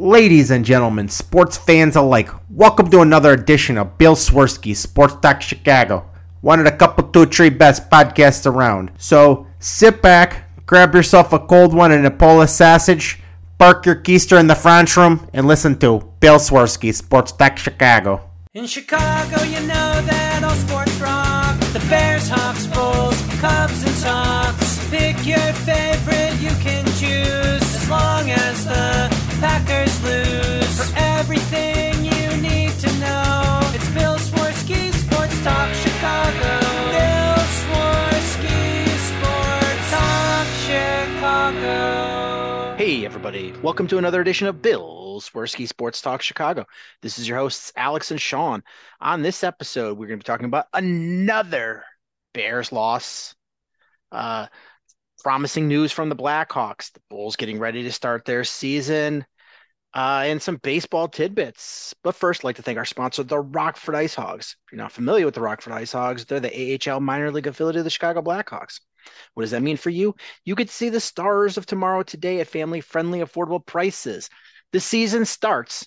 Ladies and gentlemen, sports fans alike, welcome to another edition of Bill Swerski Sports Talk Chicago, one of the couple, two, three best podcasts around. So sit back, grab yourself a cold one and a Polish sausage, park your keister in the French room, and listen to Bill Swerski Sports Talk Chicago. In Chicago, you know that all sports rock. The Bears, Hawks, Bulls, Cubs, and Sox. Pick your favorite, Everybody. Welcome to another edition of Bill Swerski Sports Talk Chicago. This is your hosts, Alex and Sean. On this episode, we're going to be talking about another Bears loss. Uh, promising news from the Blackhawks. The Bulls getting ready to start their season. Uh, and some baseball tidbits. But first, I'd like to thank our sponsor, the Rockford Ice Hogs. If you're not familiar with the Rockford Ice Hogs, they're the AHL minor league affiliate of the Chicago Blackhawks. What does that mean for you? You could see the stars of tomorrow today at family friendly, affordable prices. The season starts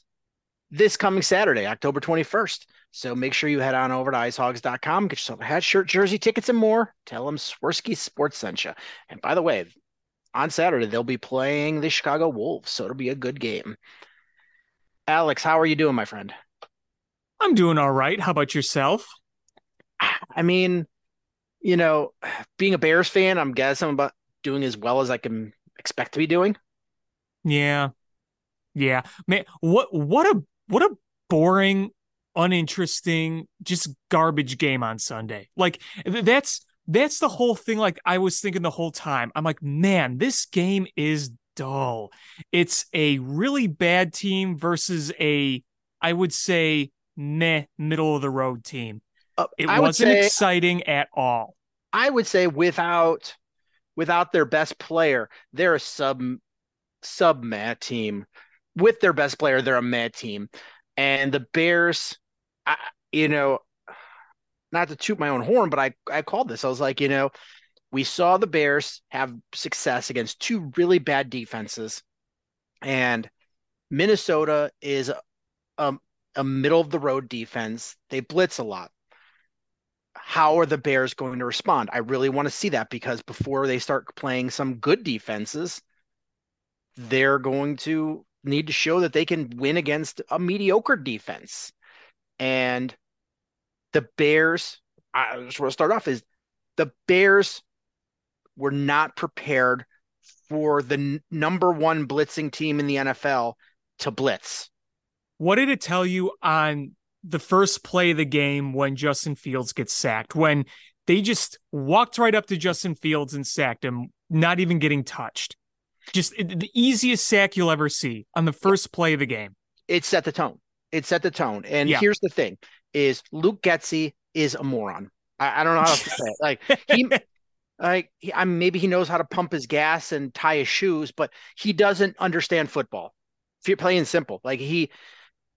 this coming Saturday, October 21st. So make sure you head on over to icehogs.com, get yourself a hat, shirt, jersey, tickets, and more. Tell them Swerski Sports sent you. And by the way, on Saturday, they'll be playing the Chicago Wolves. So it'll be a good game. Alex, how are you doing, my friend? I'm doing all right. How about yourself? I mean, you know, being a Bears fan, I'm guessing I'm about doing as well as I can expect to be doing. Yeah. Yeah. Man, what what a what a boring, uninteresting, just garbage game on Sunday. Like that's that's the whole thing like I was thinking the whole time. I'm like, "Man, this game is dull. It's a really bad team versus a I would say meh middle of the road team. Uh, It I wasn't say- exciting at all. I would say without without their best player, they're a sub sub mad team. With their best player, they're a mad team. And the Bears, I, you know, not to toot my own horn, but I I called this. I was like, you know, we saw the Bears have success against two really bad defenses, and Minnesota is a, a, a middle of the road defense. They blitz a lot how are the Bears going to respond? I really want to see that because before they start playing some good defenses, they're going to need to show that they can win against a mediocre defense. And the Bears, I just want to start off is the Bears were not prepared for the n- number one blitzing team in the NFL to blitz. What did it tell you on the first play of the game when Justin Fields gets sacked? When they just walked right up to Justin Fields and sacked him, not even getting touched. Just the easiest sack you'll ever see on the first play of the game. it set the tone. It set the tone. And Yeah. here's the thing: is Luke Getsy is a moron. I, I don't know how to say it. Like he, like he, I maybe he knows how to pump his gas and tie his shoes, but he doesn't understand football. If you're playing simple, like he,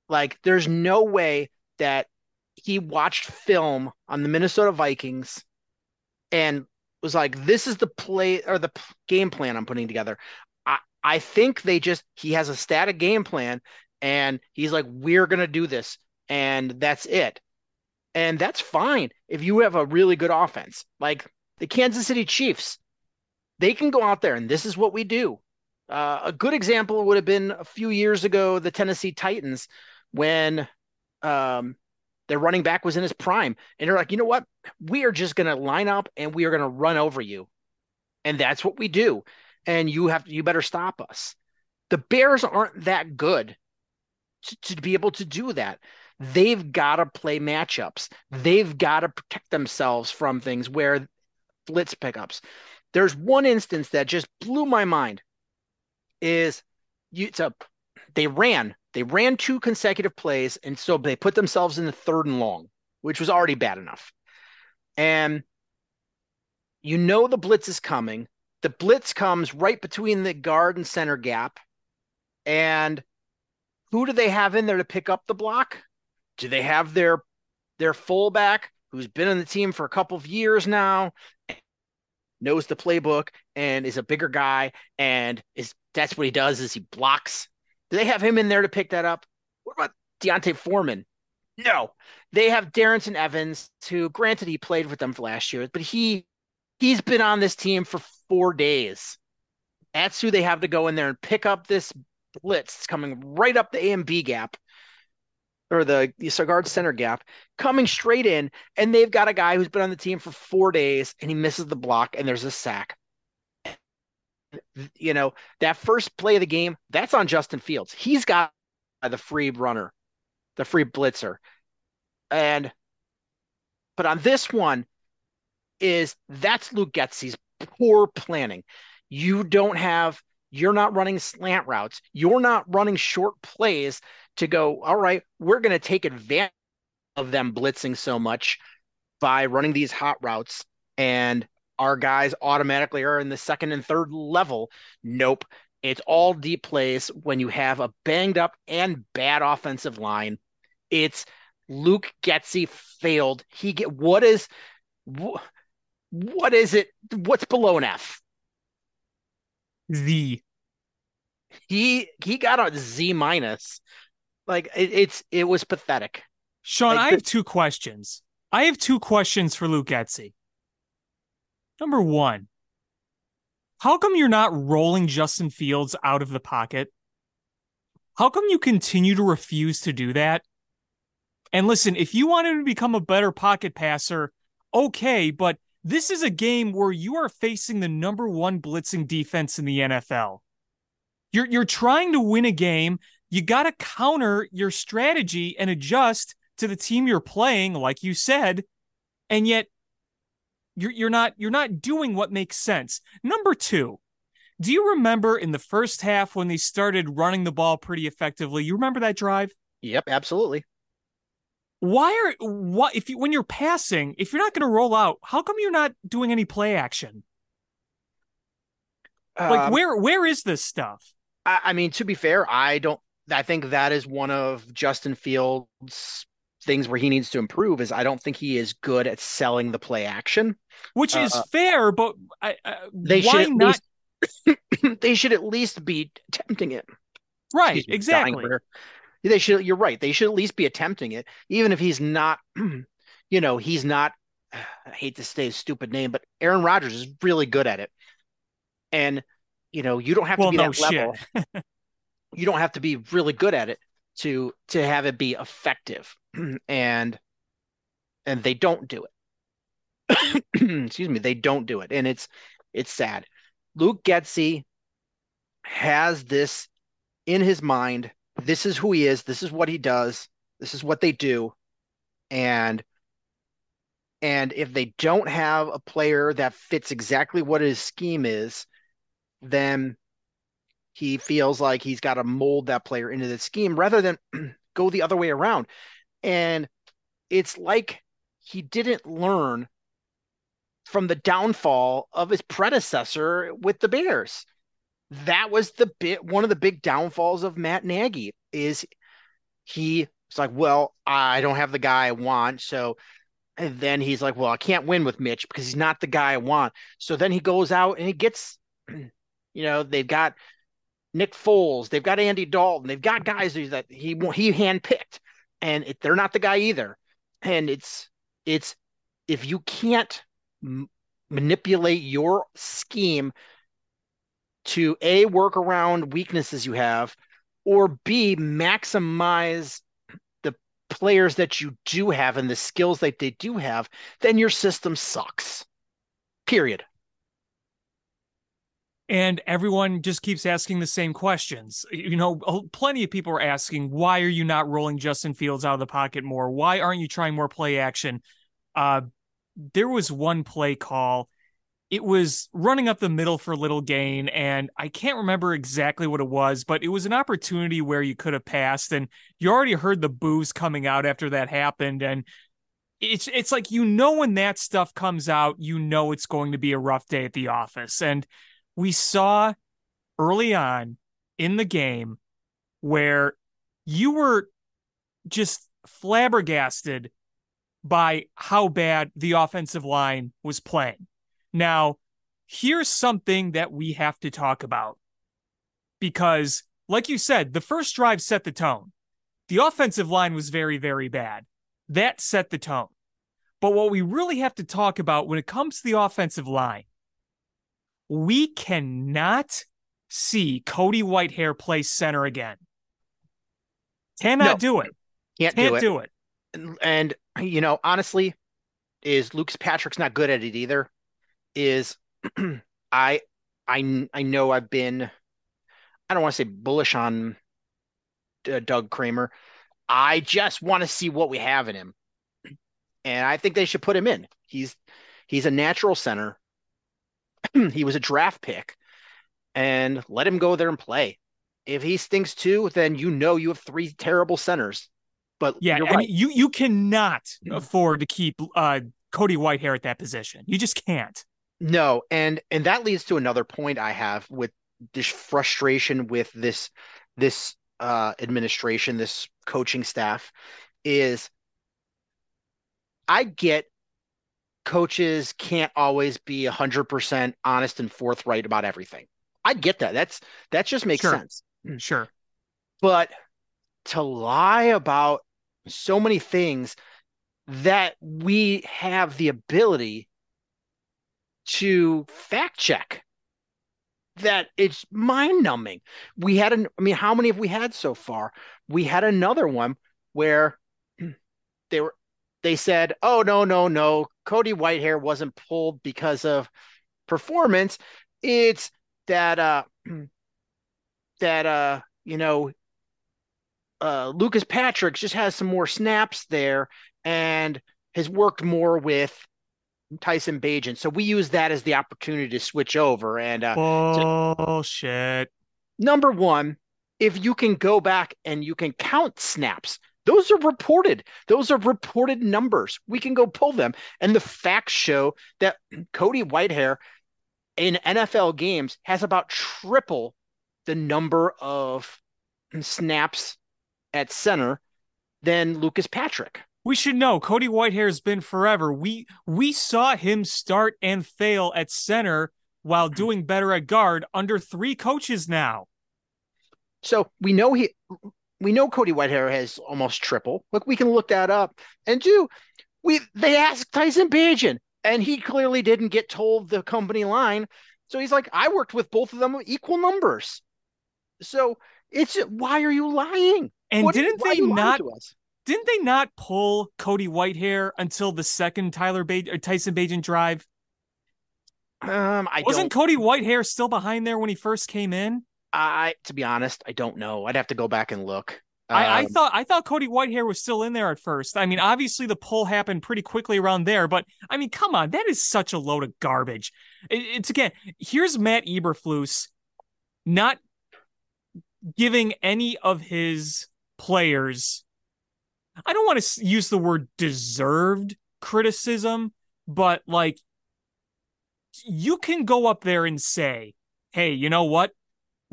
like there's no way that he watched film on the Minnesota Vikings and was like, "This is the play or the game plan I'm putting together." I I think they just he has a static game plan and he's like, we're going to do this. And that's it. And that's fine if you have a really good offense. Like the Kansas City Chiefs, they can go out there and this is what we do. Uh, a good example would have been a few years ago, the Tennessee Titans, when um, their running back was in his prime. And they're like, you know what? We are just going to line up and we are going to run over you. And that's what we do. And you have you better stop us. The Bears aren't that good to, to be able to do that. They've got to play matchups. They've got to protect themselves from things where blitz pickups. There's one instance that just blew my mind. Is you it's a they ran they ran two consecutive plays and so they put themselves in the third and long, which was already bad enough. And you know the blitz is coming. The blitz comes right between the guard and center gap. And who do they have in there to pick up the block? Do they have their their fullback who's been on the team for a couple of years now, knows the playbook and is a bigger guy and is that's what he does is he blocks Do they have him in there to pick that up? What about D'Onta Foreman? No. They have Darrynton Evans, who granted he played with them last year, but he he's been on this team for four days. That's who they have to go in there and pick up this blitz coming right up the A and B gap or the, the guard center gap coming straight in. And they've got a guy who's been on the team for four days and he misses the block and there's a sack. You know, that first play of the game, that's on Justin Fields. He's got the free runner, the free blitzer. And, but on this one, is that's Luke Getsy's poor planning. You don't have, you're not running slant routes. You're not running short plays to go, all right, we're going to take advantage of them blitzing so much by running these hot routes. And our guys automatically are in the second and third level. Nope. It's all deep plays when you have a banged up and bad offensive line. It's Luke Getsy failed. He get what is what is it? What's below an F? Z. He he got a Z minus. Like it, it's it was pathetic. Sean, Like, I have two questions. I have two questions for Luke Getsy. Number one, how come you're not rolling Justin Fields out of the pocket? How come you continue to refuse to do that? And listen, if you want him to become a better pocket passer, okay, but this is a game where you are facing the number one blitzing defense in the NFL. You're you're trying to win a game. You got to counter your strategy and adjust to the team you're playing, like you said, and yet you're you're not you're not doing what makes sense. Number two, do you remember in the first half when they started running the ball pretty effectively? You remember that drive? Yep, absolutely. Why are what if you when you're passing, if you're not going to roll out, how come you're not doing any play action? Like Um, where where is this stuff? I, I mean, to be fair, I don't. I think that is one of Justin Fields' things where he needs to improve. Is I don't think he is good at selling the play action. Which is uh, fair, but I, They why should not? least. they should at least be attempting it. right, Excuse exactly. They should. You're right. They should at least be attempting it, even if he's not. You know, he's not. I hate to say his stupid name, but Aaron Rodgers is really good at it, and you know, you don't have Well, to be no that level. you don't have to be really good at it to to have it be effective, and and they don't do it. Excuse me, they don't do it, and it's it's sad. Luke Getsy has this in his mind. This is who he is. This is what he does. This is what they do. And and if they don't have a player that fits exactly what his scheme is, then he feels like he's got to mold that player into the scheme rather than go the other way around. And it's like he didn't learn from the downfall of his predecessor with the Bears. That was the bit one of the big downfalls of Matt Nagy is he was like, well, I don't have the guy I want, so and then he's like, well, I can't win with Mitch because he's not the guy I want. So then he goes out and he gets, you know, they've got Nick Foles, they've got Andy Dalton, they've got guys that he he handpicked, and it, they're not the guy either. And it's it's if you can't m- manipulate your scheme to a work around weaknesses you have or b maximize the players that you do have and the skills that they do have then your system sucks period and everyone just keeps asking the same questions. You know, plenty of people are asking, why are you not rolling Justin Fields out of the pocket more? Why aren't you trying more play action? Uh, there was one play call. It was running up the middle for little gain, and I can't remember exactly what it was, but it was an opportunity where you could have passed, and you already heard the boos coming out after that happened, and it's it's like you know when that stuff comes out, you know it's going to be a rough day at the office, and we saw early on in the game where you were just flabbergasted by how bad the offensive line was playing. Now, here's something that we have to talk about because like you said, the first drive set the tone. The offensive line was very, very bad. That set the tone. But what we really have to talk about when it comes to the offensive line, we cannot see Cody Whitehair play center again. Cannot No. do it. Can't, Can't do it. do it. And, and you know, honestly, is Lucas Patrick's not good at it either. Is I I I know I've been I don't want to say bullish on uh, Doug Kramer. I just want to see what we have in him, and I think they should put him in. He's he's a natural center. he was a draft pick, and let him go there and play. If he stinks too, then you know you have three terrible centers. But Yeah, I right. mean, you you cannot afford to keep uh, Cody Whitehair at that position. You just can't. No, and and that leads to another point I have with this frustration with this this uh administration, this coaching staff is I get coaches can't always be 100% honest and forthright about everything. I get that. That's that just makes Sure. sense. Hmm. Mm, sure. But to lie about so many things that we have the ability to fact check that it's mind numbing. We had an, I mean, how many have we had so far? We had another one where they were, they said, oh, no, no, no, Cody Whitehair wasn't pulled because of performance. It's that, uh, that, uh, you know, uh, Lucas Patrick just has some more snaps there and has worked more with Tyson Bagent. So we use that as the opportunity to switch over. And uh, Bullshit. number one, if you can go back and you can count snaps, those are reported. Those are reported numbers. We can go pull them. And the facts show that Cody Whitehair in NFL games has about triple the number of snaps at center than Lucas Patrick. We should know Cody Whitehair has been forever. We we saw him start and fail at center while doing better at guard under three coaches now. So we know he we know Cody Whitehair has almost triple. Look, we can look that up. And two, we they asked Tyson Bagent, and he clearly didn't get told the company line. So he's like, I worked with both of them equal numbers. So it's why are you lying? And What- didn't they not didn't they not pull Cody Whitehair until the second Tyler ba- or Tyson Bagent drive? Um, I Wasn't. Cody Whitehair still behind there when he first came in? I to be honest, I don't know. I'd have to go back and look. I, I Um, thought I thought Cody Whitehair was still in there at first. I mean, obviously the pull happened pretty quickly around there, but I mean, come on, that is such a load of garbage. It- it's again, here's Matt Eberflus not giving any of his players. I don't want to use the word deserved criticism, but like you can go up there and say, "Hey, you know what?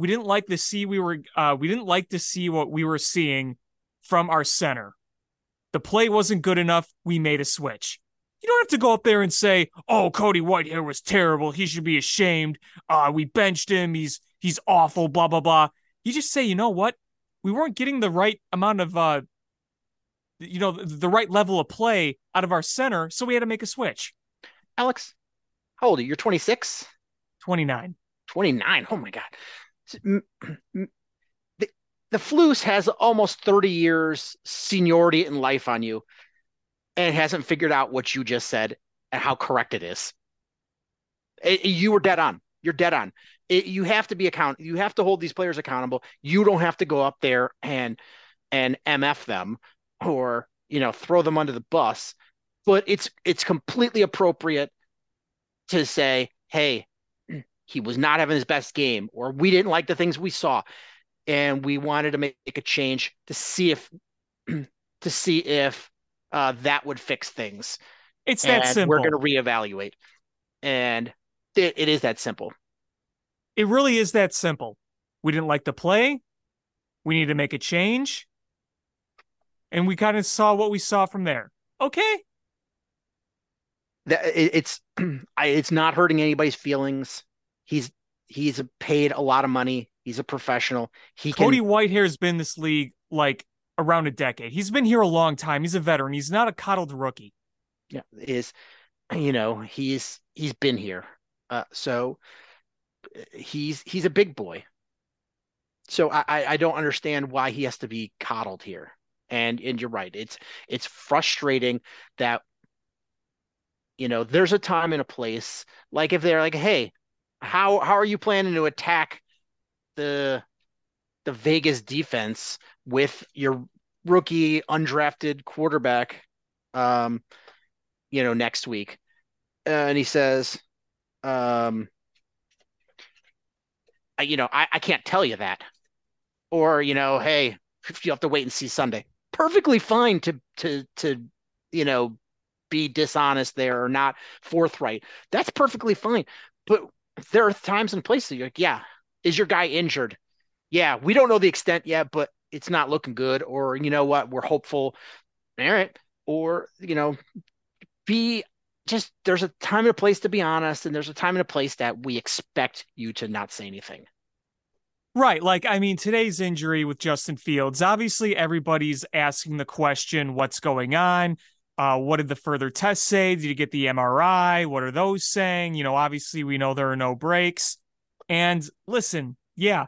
We didn't like to see we were uh we didn't like to see what we were seeing from our center. The play wasn't good enough. We made a switch. You don't have to go up there and say, "Oh, Cody Whitehair was terrible. He should be ashamed. Uh we benched him. He's he's awful, blah blah blah." You just say, "You know what? We weren't getting the right amount of uh you know, the, the right level of play out of our center, so we had to make a switch." Alex, how old are you? You're 26? 29. 29. Oh my God. The, the Flus has almost 30 years seniority in life on you and hasn't figured out what you just said and how correct it is. It- you were dead on. You're dead on. It, you have to be account. You have to hold these players accountable. You don't have to go up there and and mf them or you know throw them under the bus. But it's it's completely appropriate to say, hey, he was not having his best game, or we didn't like the things we saw, and we wanted to make a change to see if to see if uh, that would fix things. It's that simple. we're going to reevaluate, and it, it is that simple. It really is that simple. We didn't like the play. We need to make a change. And we kind of saw what we saw from there. Okay. That it, it's I, it's not hurting anybody's feelings. He's he's paid a lot of money. He's a professional. He Cody can Whitehair's been in this league like around a decade. He's been here a long time. He's a veteran. He's not a coddled rookie. yeah, is you know he's he's been here. Uh, so he's he's a big boy. So I I I don't understand why he has to be coddled here. And and you're right. It's it's frustrating that you know there's a time and a place. Like if they're like, hey, how how are you planning to attack the the Vegas defense with your rookie undrafted quarterback um you know next week? Uh, and he says um I, you know I, I can't tell you that. Or you know hey you have to wait and see sunday. Perfectly fine to to to you know be dishonest there or not forthright. That's perfectly fine. But there are times and places you're like yeah is your guy injured? Yeah we don't know the extent yet but it's not looking good. Or you know what? We're hopeful. All right. Or you know be just there's a time and a place to be honest and there's a time and a place that we expect you to not say anything. Right. Like, I mean, today's injury with Justin Fields, obviously everybody's asking the question, what's going on? Uh, what did the further tests say? Did you get the MRI? What are those saying? You know, obviously we know there are no breaks. And listen, yeah,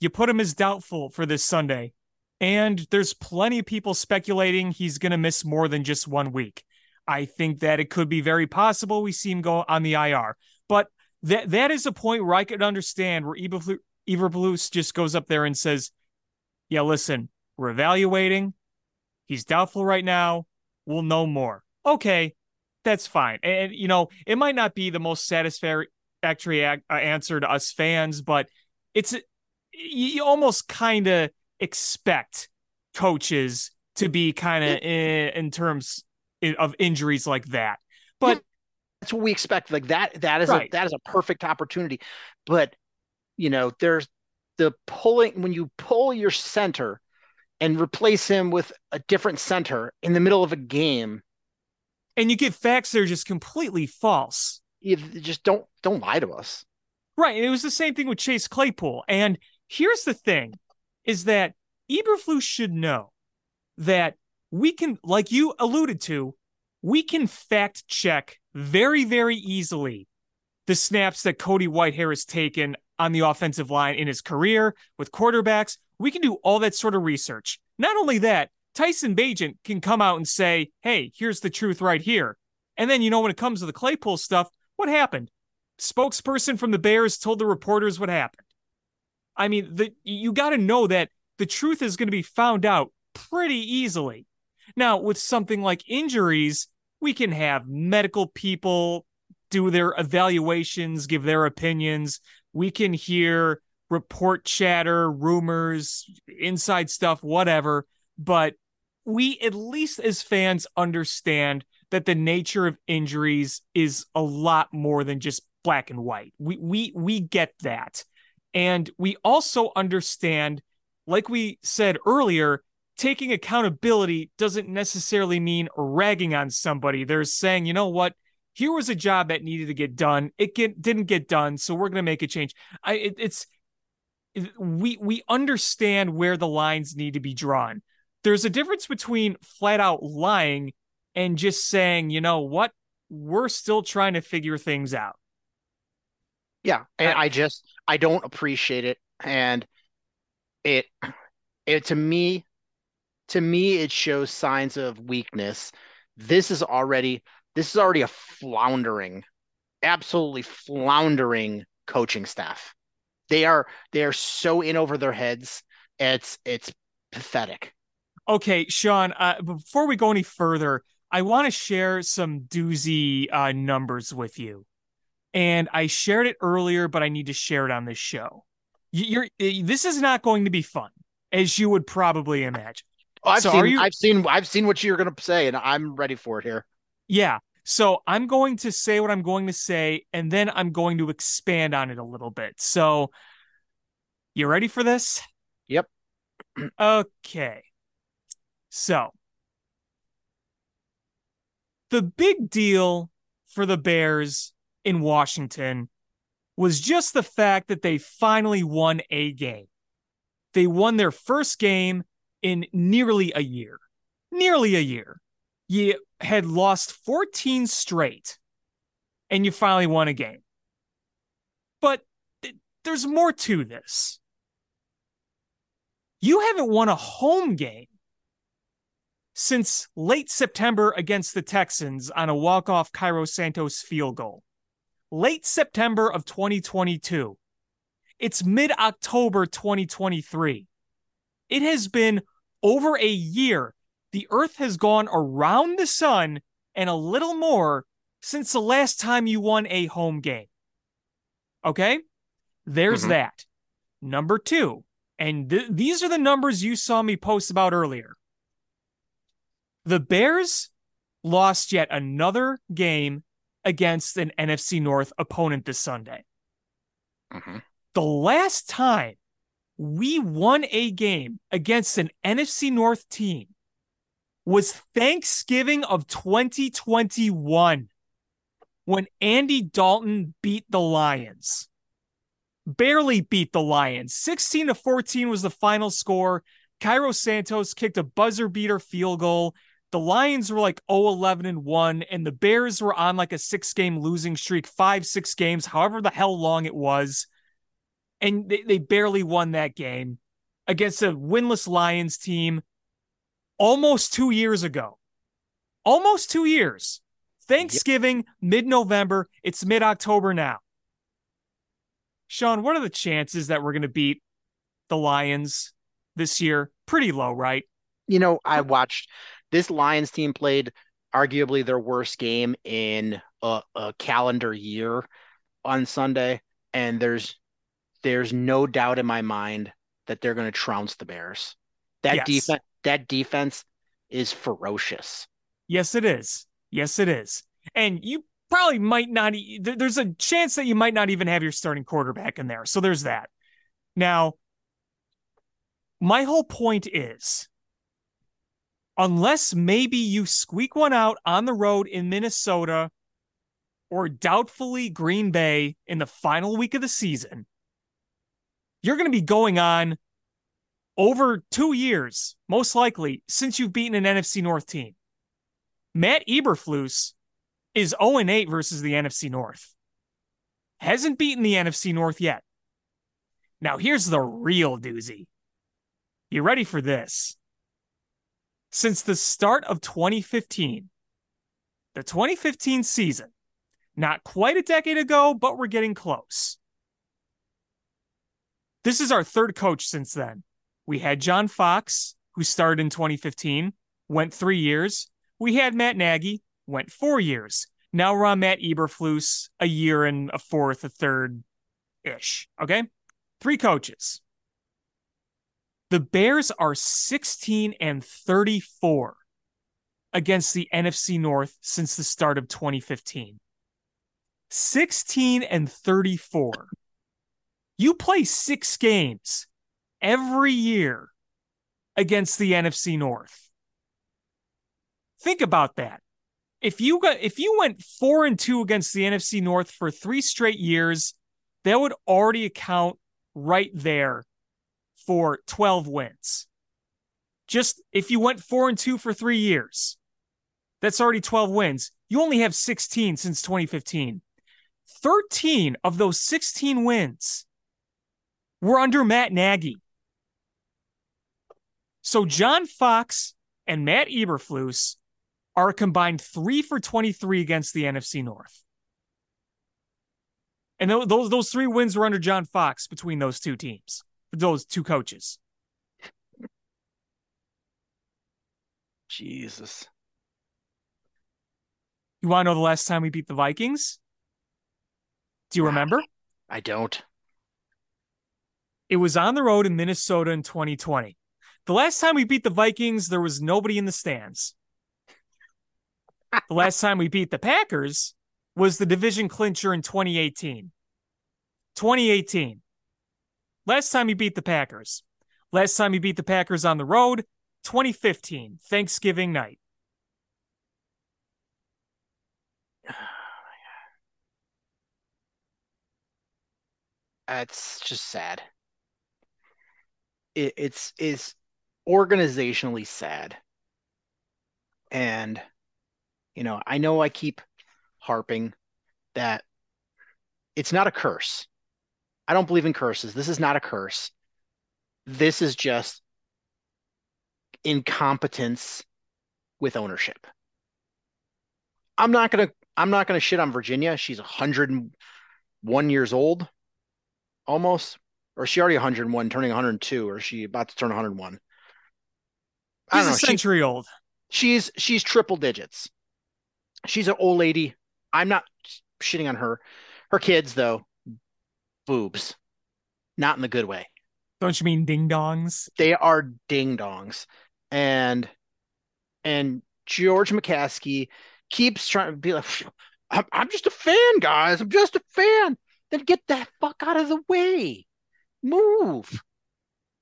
you put him as doubtful for this Sunday. And there's plenty of people speculating he's going to miss more than just one week. I think that it could be very possible we see him go on the IR. But that that is a point where I could understand where Eberflus, just goes up there and says, "Yeah, listen, we're evaluating. He's doubtful right now. We'll know more." Okay, that's fine. And, you know, it might not be the most satisfactory ac- uh, answer to us fans, but it's you almost kind of expect coaches to be kind of in, in terms of injuries like that. But that's what we expect like that that is a that is a perfect opportunity but you know there's the pulling when you pull your center and replace him with a different center in the middle of a game and you get facts that are just completely false. you just don't don't lie to us Right. And it was the same thing with Chase Claypool. And here's the thing is that Eberflus should know that we can, like you alluded to, we can fact check very, very easily the snaps that Cody Whitehair has taken on the offensive line in his career with quarterbacks. We can do all that sort of research. Not only that, Tyson Bagent can come out and say, hey, here's the truth right here. And then, you know, when it comes to the Claypool stuff, what happened? Spokesperson from the Bears told the reporters what happened. I mean, the, you got to know that the truth is going to be found out pretty easily. Now, with something like injuries, we can have medical people do their evaluations, give their opinions. We can hear report chatter, rumors, inside stuff, whatever. But we, at least as fans, understand that the nature of injuries is a lot more than just black and white. We we we get that. And we also understand, like we said earlier, taking accountability doesn't necessarily mean ragging on somebody. They're saying, you know what? Here was a job that needed to get done. It get, didn't get done, so we're going to make a change. I it, it's it- we we understand where the lines need to be drawn. There's a difference between flat out lying and just saying, you know what? We're still trying to figure things out. yeah and I- i just i don't appreciate it and it it to me to me it shows signs of weakness this is already this is already a floundering absolutely floundering coaching staff they are they are so in over their heads it's it's pathetic Okay, Sean, uh, before we go any further, I want to share some doozy uh, numbers with you. And I shared it earlier, but I need to share it on this show. You- You're, this is not going to be fun, as you would probably imagine. Oh, I've So seen you- I've seen I've seen what you're gonna say and I'm ready for it here Yeah. So I'm going to say what I'm going to say, and then I'm going to expand on it a little bit. So, you ready for this? Yep. okay. So, the big deal for the Bears in Washington was just the fact that they finally won a game. They won their first game in nearly a year. Nearly a year. You had lost 14 straight and you finally won a game. But th- there's more to this. You haven't won a home game since late September against the Texans on a walk-off Cairo Santos field goal. Late September of 2022. It's mid-October 2023. It has been over a year. The earth has gone around the sun and a little more since the last time you won a home game. Okay? There's Mhm. that. Number 2. And th- these are the numbers you saw me post about earlier. The Bears lost yet another game against an NFC North opponent this Sunday. Mhm. The last time we won a game against an NFC North team was Thanksgiving of 2021 when Andy Dalton beat the Lions. Barely beat the Lions. 16 to 14 was the final score. Cairo Santos kicked a buzzer beater field goal. The Lions were like 0 11 and 1, and the Bears were on like a six game losing streak, five, six games, however the hell long it was. And they, they barely won that game against a winless Lions team almost two years ago. Almost two years. Thanksgiving, mid November. It's mid October now. Sean, what are the chances that we're going to beat the Lions this year? Pretty low, right? You know, I watched this Lions team played arguably their worst game in a, a calendar year on Sunday, and there's there's no doubt in my mind that they're going to trounce the Bears. That Yes. defense that defense is ferocious. Yes, it is. Yes, it is. And you probably might not, there's a chance that you might not even have your starting quarterback in there. So there's that. Now, my whole point is unless maybe you squeak one out on the road in Minnesota or doubtfully Green Bay in the final week of the season, you're going to be going on over two years, most likely, since you've beaten an NFC North team. Matt Eberflus is 0 8 versus the NFC North. Hasn't beaten the NFC North yet. Now, here's the real doozy. You ready for this? Since the start of 2015, the 2015 season, not quite a decade ago, but we're getting close. This is our third coach since then. We had John Fox, who started in 2015, went three years. We had Matt Nagy, went four years. Now we're on Matt Eberflus, a year and a fourth, a third ish. Okay. Three coaches. The Bears are 16 and 34 against the NFC North since the start of 2015. 16 and 34. You play six games every year against the NFC North. Think about that. If you got if you went 4 and 2 against the NFC North for 3 straight years, that would already account right there for 12 wins. Just if you went 4 and 2 for 3 years, that's already 12 wins. You only have 16 since 2015. 13 of those 16 wins were under Matt Nagy. So John Fox and Matt Eberflus are combined three for 23 against the NFC North. And those those three wins were under John Fox between those two teams, those two coaches. Jesus. You want to know the last time we beat the Vikings? Do you remember? I don't. It was on the road in Minnesota in 2020. The last time we beat the Vikings, there was nobody in the stands. The last time we beat the Packers was the division clincher in 2018. 2018. Last time we beat the Packers. Last time we beat the Packers on the road, 2015, Thanksgiving night. it's just sad. It, it's is organizationally sad. And you know, I know I keep harping that it's not a curse. I don't believe in curses. This is not a curse. This is just incompetence with ownership. I'm not gonna I'm not gonna shit on Virginia. She's 101 years old, almost, or she already 101, turning 102, or she about to turn 101? I He's don't a know. She- century old. she's she's triple digits. She's an old lady. I'm not shitting on her. Her kids though, boobs, not in the good way. Don't you mean ding dongs? They are ding dongs, and and George McCaskey keeps trying to be like, I'm, I'm just a fan, guys. I'm just a fan. Then get that fuck out of the way. Move.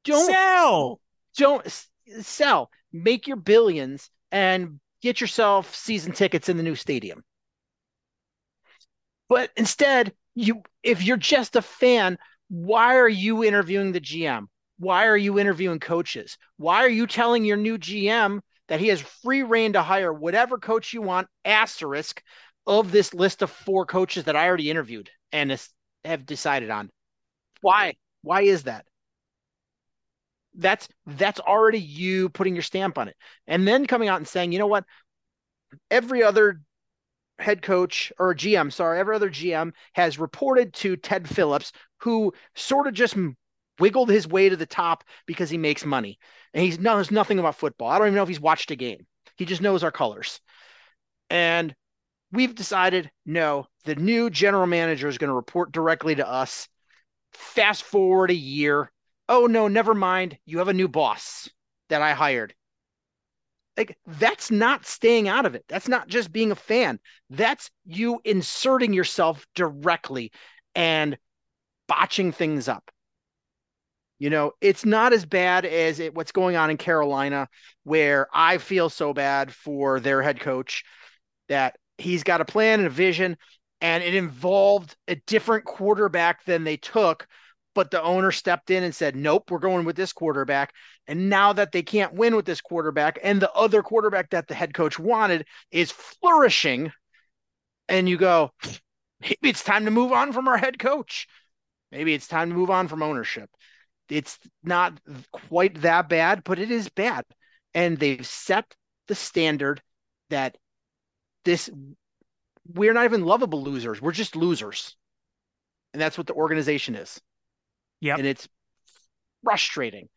Don't Sell. don't sell, make your billions and get yourself season tickets in the new stadium. But instead, you if you're just a fan, why are you interviewing the GM? Why are you interviewing coaches? Why are you telling your new GM that he has free reign to hire whatever coach you want, asterisk, of this list of four coaches that I already interviewed and have decided on? Why? Why is that? That's that's already you putting your stamp on it. And then coming out and saying you know what? Every other head coach or gm sorry every other gm has reported to ted phillips who sort of just wiggled his way to the top because he makes money. And he knows nothing about football. I don't even know if he's watched a game. He just knows our colors. And we've decided no the new general manager is going to report directly to us. Fast forward a year oh no, never mind. You have a new boss that I hired. Like that's not staying out of it. That's not just being a fan. That's you inserting yourself directly and botching things up. You know, it's not as bad as it, what's going on in Carolina, where I feel so bad for their head coach that he's got a plan and a vision, and it involved a different quarterback than they took but the owner stepped in and said, "Nope, we're going with this quarterback." And now that they can't win with this quarterback, and the other quarterback that the head coach wanted is flourishing, and you go, maybe it's time to move on from our head coach. Maybe it's time to move on from ownership. It's not quite that bad, but it is bad, and they've set the standard that this we're not even lovable losers. We're just losers. And that's what the organization is Yep. and it's frustrating.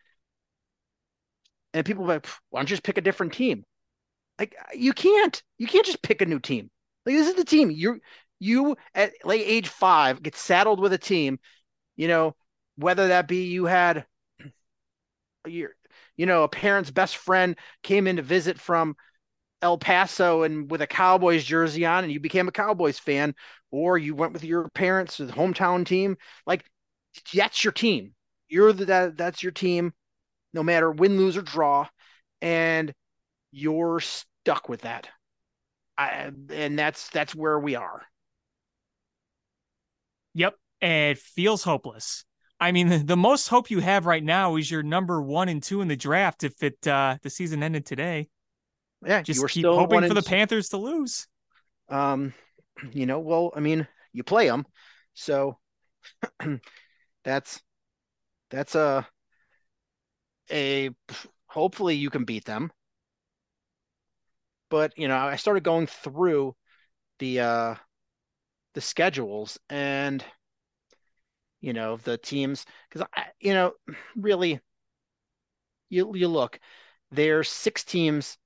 And people like, why don't you just pick a different team? Like uh, you can't. You can't just pick a new team. Like this is the team. You you at like age five get saddled with a team, you know, whether that be you had your you know, a parent's best friend came in to visit from El Paso and with a Cowboys jersey on and you became a Cowboys fan, or you went with your parents' to the hometown team. Like that's your team. You're the that, that's your team, no matter win, lose, or draw, and you're stuck with that. I, and that's that's where we are. Yep. It feels hopeless. I mean, the, the most hope you have right now is your number one and two in the draft if it uh the season ended today. Yeah, Just keep still hoping for the Panthers to lose. Um, you know, well, I mean, you play them, so that's that's a a hopefully you can beat them. But you know, I started going through the uh the schedules and you know the teams because I you know really you you look there's six teams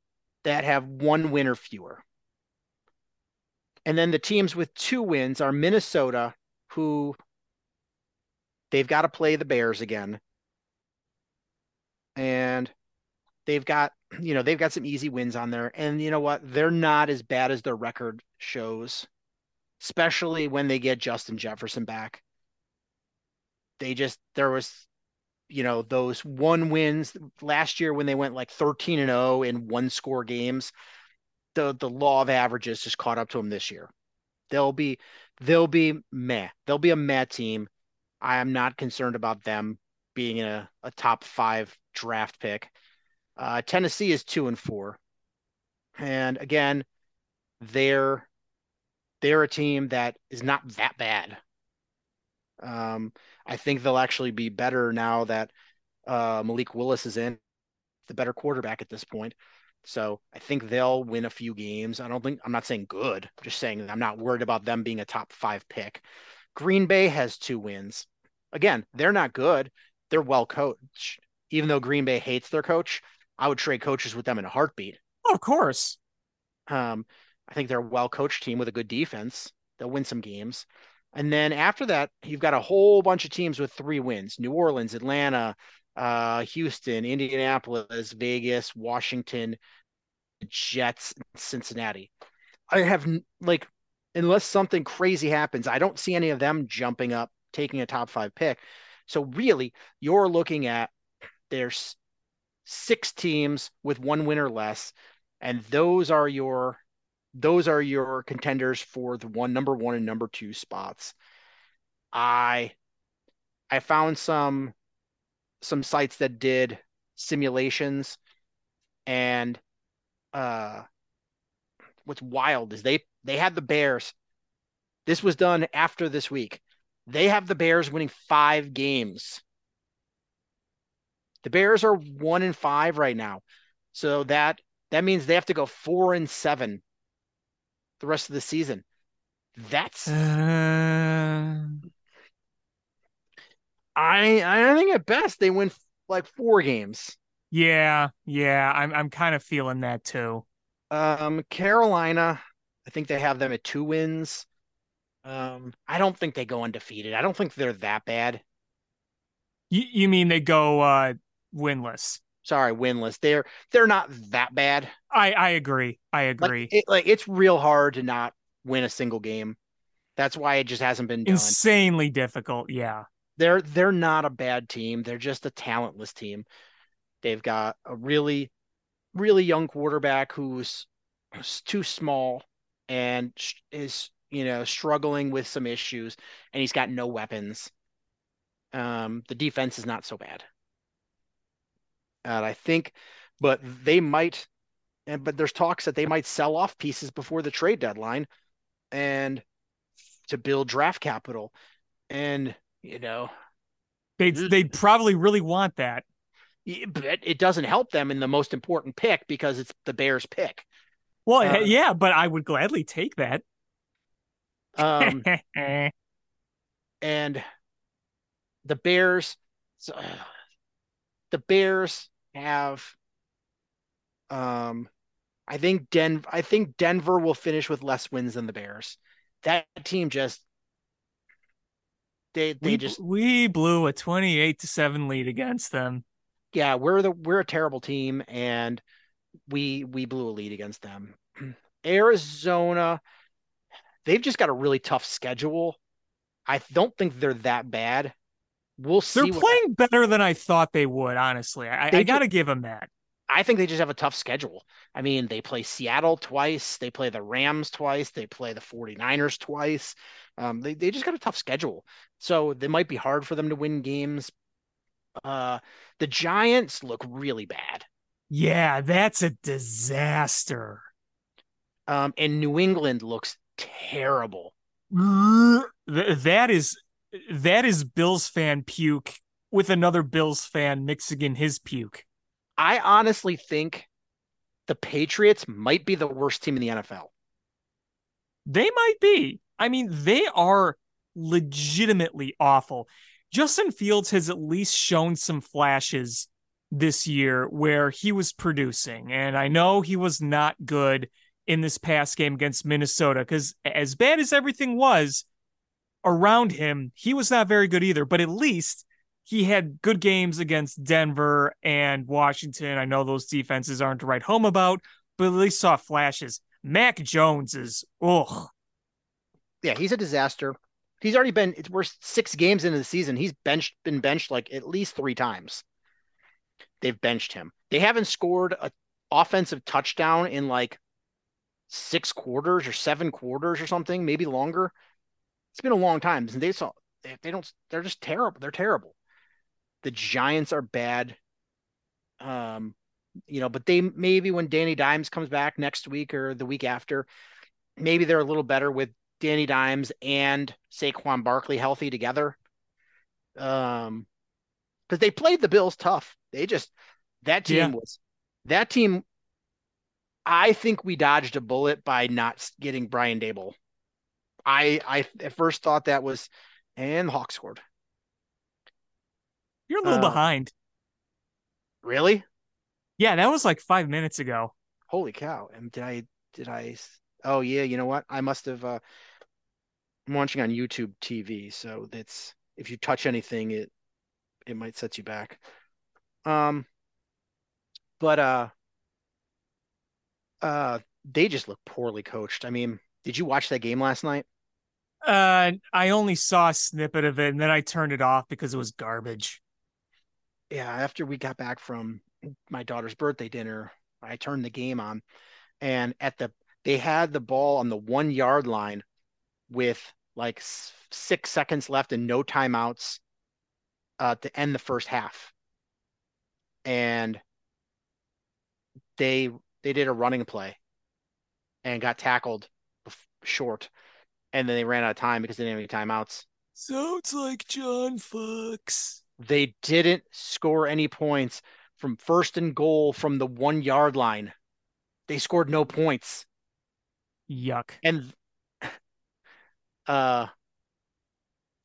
that have one win or fewer. And then the teams with two wins are Minnesota, who they've got to play the Bears again. And they've got, you know, they've got some easy wins on there. And you know what? They're not as bad as their record shows, especially when they get Justin Jefferson back. They just, there was, you know, those one wins last year when they went like 13 and 0 in one score games. The, the law of averages just caught up to them this year. They'll be they'll be meh. They'll be a meh team. I am not concerned about them being a, a top five draft pick. Uh, Tennessee is two and four. And again, they're they're a team that is not that bad. Um, I think they'll actually be better now that uh, Malik Willis is in, the better quarterback at this point. So I think they'll win a few games. I don't think I'm not saying good. I'm just saying I'm not worried about them being a top five pick. Green Bay has two wins. Again, they're not good. They're well coached. Even though Green Bay hates their coach, I would trade coaches with them in a heartbeat. Oh, of course. Um, I think they're a well coached team with a good defense. They'll win some games. And then after that, you've got a whole bunch of teams with three wins New Orleans, Atlanta, uh, Houston, Indianapolis, Vegas, Washington, Jets, Cincinnati. I have like, unless something crazy happens, I don't see any of them jumping up, taking a top five pick. So really, you're looking at there's six teams with one winner less, and those are your those are your contenders for the one number one and number two spots. I I found some some sites that did simulations and uh what's wild is they they had the Bears. This was done after this week. They have the Bears winning five games. The Bears are one and five right now. So that that means they have to go four and seven the rest of the season. That's Uh, I I think at best they win like four games. yeah, yeah. I'm I'm kind of feeling that too. Um, Carolina, I think they have them at two wins. Um, I don't think they go undefeated. I don't think they're that bad. You you mean they go uh winless? Sorry, winless. They're they're not that bad. I I agree. I Like agree. it, like it's real hard to not win a single game. That's why it just hasn't been done. Insanely difficult. Yeah. They're they're not a bad team. They're just a talentless team. They've got a really really young quarterback who's too small and sh- is you know struggling with some issues, and he's got no weapons. Um, the defense is not so bad, and I think, but they might, and but there's talks that they might sell off pieces before the trade deadline, and to build draft capital, and you know They'd they'd probably really want that. but it doesn't help them in the most important pick because it's the Bears pick. Well, Uh, yeah, but I would gladly take that. Um, and the Bears, so, the Bears have, um, I think Den, I think Denver will finish with less wins than the Bears. That team just, they they we, just, we blew a 28 to 7 lead against them. yeah, we're the we're a terrible team, and we we blew a lead against them. Arizona, they've just got a really tough schedule. I don't think they're that bad. We'll see. They're playing better than I thought they would, honestly. I, I got to give them that. I think they just have a tough schedule. I mean, they play Seattle twice, they play the Rams twice, they play the 49ers twice. Um, they, they just got a tough schedule. So they might be hard for them to win games. Uh, the Giants look really bad. Yeah, that's a disaster. Um, and New England looks terrible. That is that is Bills fan puke with another Bills fan mixing in his puke. I honestly think the Patriots might be the worst team in the NFL. They might be. I mean, they are legitimately awful. Justin Fields has at least shown some flashes this year where he was producing. And I know he was not good in this past game against Minnesota because, as bad as everything was around him, he was not very good either. But at least he had good games against Denver and Washington. I know those defenses aren't to write home about, but at least saw flashes. Mac Jones is, ugh. Yeah, he's a disaster. He's already been it's we're six games into the season. He's benched been benched like at least three times. They've benched him. They haven't scored a offensive touchdown in like six quarters or seven quarters or something, maybe longer. It's been a long time. They saw they, they don't. They're just terrible. They're terrible. The Giants are bad. Um, you know, but they maybe when Danny Dimes comes back next week or the week after, maybe they're a little better with Danny Dimes and Saquon Barkley healthy together. Um, because they played the Bills tough. They just that team Yeah. was that team. I think we dodged a bullet by not getting Brian Daboll. I I at first thought that was, and the Hawks scored. You're a little Uh, behind. Really? Yeah, that was like five minutes ago. Holy cow! And did I did I? Oh yeah, you know what? I must have. Uh, I'm watching on YouTube TV, so that's if you touch anything, it it might set you back. Um, but uh, uh, they just look poorly coached. I mean, did you watch that game last night? Uh, I only saw a snippet of it and then I turned it off because it was garbage. Yeah, after we got back from my daughter's birthday dinner, I turned the game on, and at the they had the ball on the one yard line with like six seconds left and no timeouts uh, to end the first half, and they they did a running play and got tackled short, and then they ran out of time because they didn't have any timeouts. Sounds like John Fox. They didn't score any points from first and goal from the one yard line. They scored no points. Yuck. And uh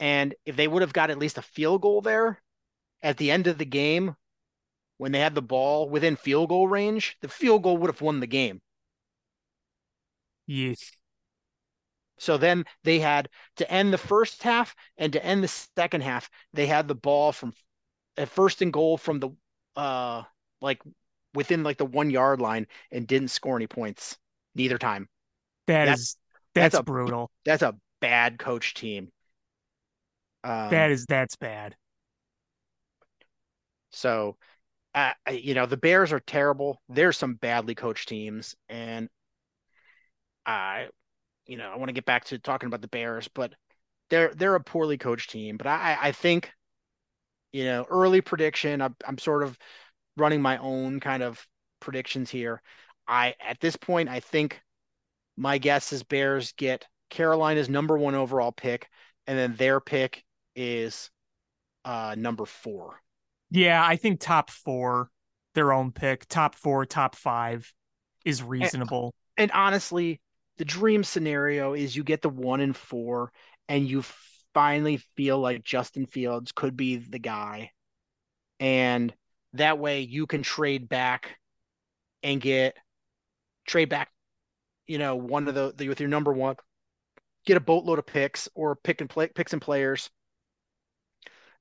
and if they would have got at least a field goal there at the end of the game when they had the ball within field goal range, the field goal would have won the game. Yes. So then they had to end the first half and to end the second half, they had the ball from at first and goal from the uh like within like the one yard line and didn't score any points neither time. That That's- is that's, that's a- brutal. That's a bad coach team. Um, that is that's bad. so uh, you know the Bears are terrible. There's some badly coached teams, and I, you know, I want to get back to talking about the Bears, but they're they're a poorly coached team. But I I think, you know, early prediction. I'm I'm sort of running my own kind of predictions here. I at this point I think my guess is Bears get Carolina's number one overall pick, and then their pick is uh number four. Yeah, I think top four, their own pick, top four, top five is reasonable. and honestly, the dream scenario is you get the one and four, and you finally feel like Justin Fields could be the guy, and that way you can trade back and get trade back, you know, one of the, the with your number one, get a boatload of picks or pick and play picks and players,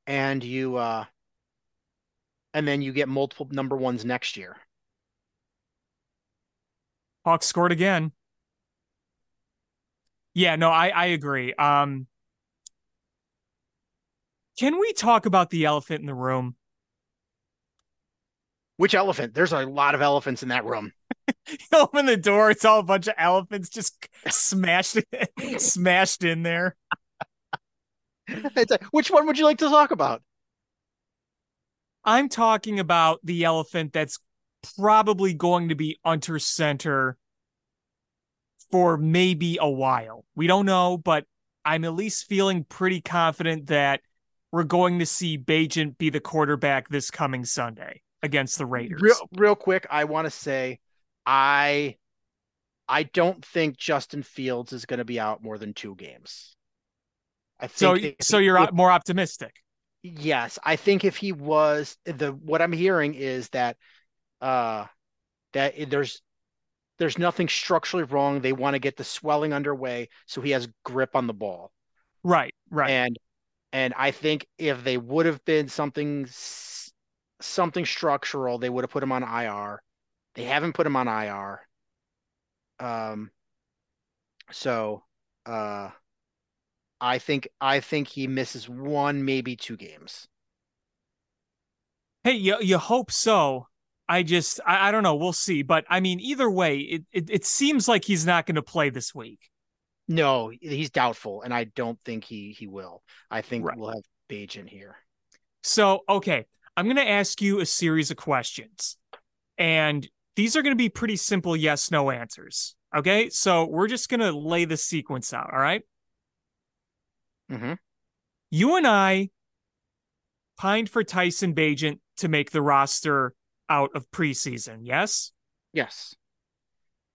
and you uh, and then you get multiple number ones next year. Hawks scored again. Yeah, no, I I agree. Um Can we talk about the elephant in the room? Which elephant? There's a lot of elephants in that room. You open the door, it's all a bunch of elephants just smashed smashed in there. Like, which one would you like to talk about? I'm talking about the elephant that's probably going to be under center for maybe a while. We don't know, but I'm at least feeling pretty confident that we're going to see Bagent be the quarterback this coming Sunday against the Raiders. Real, real quick, I want to say, I, I don't think Justin Fields is going to be out more than two games. I so, so you're more optimistic. yes, I think if he was the what I'm hearing is that, uh, that there's there's nothing structurally wrong. They want to get the swelling underway so he has grip on the ball. Right, right. And and I think if they would have been something something structural, they would have put him on IR. They haven't put him on IR. Um so uh I think I think he misses one, maybe two games. Hey, you you hope so. I just I, I don't know. We'll see. But I mean, either way, it it, it seems like he's not going to play this week. No, he's doubtful, and I don't think he he will. I think Right. we'll have Bagent here. So, okay, I'm going to ask you a series of questions. And these are going to be pretty simple yes no answers. Okay? So, we're just going to lay the sequence out, all right? Mhm. You and I pined for Tyson Bagent to make the roster out of preseason, yes? Yes.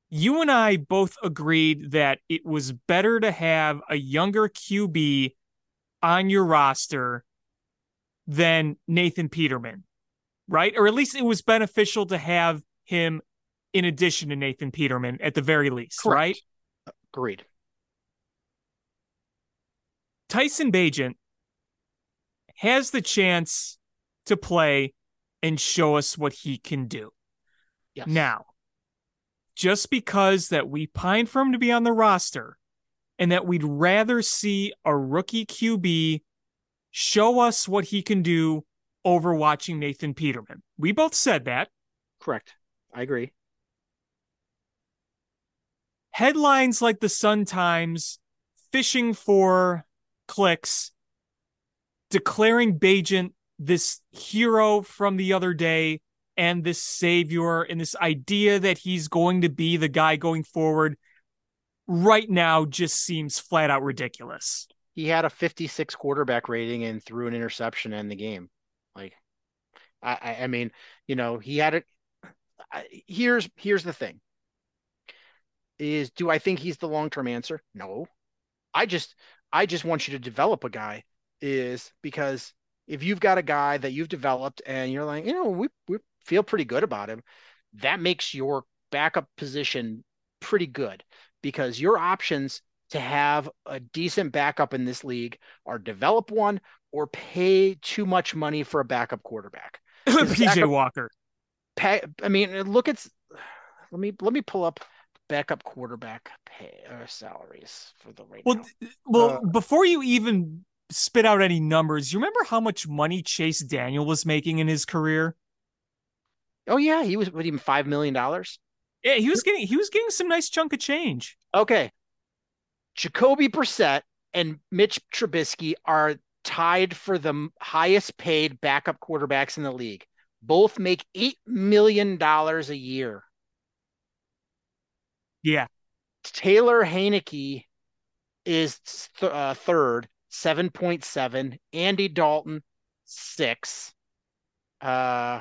You and I both agreed that it was better to have a younger QB on your roster than Nathan Peterman, right? Or at least it was beneficial to have him in addition to Nathan Peterman at the very least, Correct. right? Agreed. Tyson Bagent has the chance to play and show us what he can do. Yes. Now, just because that we pine for him to be on the roster and that we'd rather see a rookie QB show us what he can do over watching Nathan Peterman. We both said that. correct. I agree. Headlines like the Sun Times fishing for clicks, declaring Bagent this hero from the other day and this savior and this idea that he's going to be the guy going forward right now just seems flat out ridiculous. He had a 56 quarterback rating and threw an interception in the game. Like, I, I, mean, you know, he had it. Here's here's the thing. Is do I think he's the long term answer? No. I just I just want you to develop a guy. Is because if you've got a guy that you've developed and you're like, you know, we we feel pretty good about him, that makes your backup position pretty good because your options to have a decent backup in this league are develop one or pay too much money for a backup quarterback. PJ backup- Walker. Pay, I mean, look at let me let me pull up backup quarterback pay uh, salaries for the right Well, now. well, Uh, before you even spit out any numbers, you remember how much money Chase Daniel was making in his career? Oh yeah, he was what even five million dollars. Yeah, he was getting he was getting some nice chunk of change. Okay, Jacoby Brissett and Mitch Trubisky are tied for the highest paid backup quarterbacks in the league. Both make eight million dollars a year. Yeah. Taylor Heinicke is th- uh, third, 7.7. Andy Dalton, six. Uh,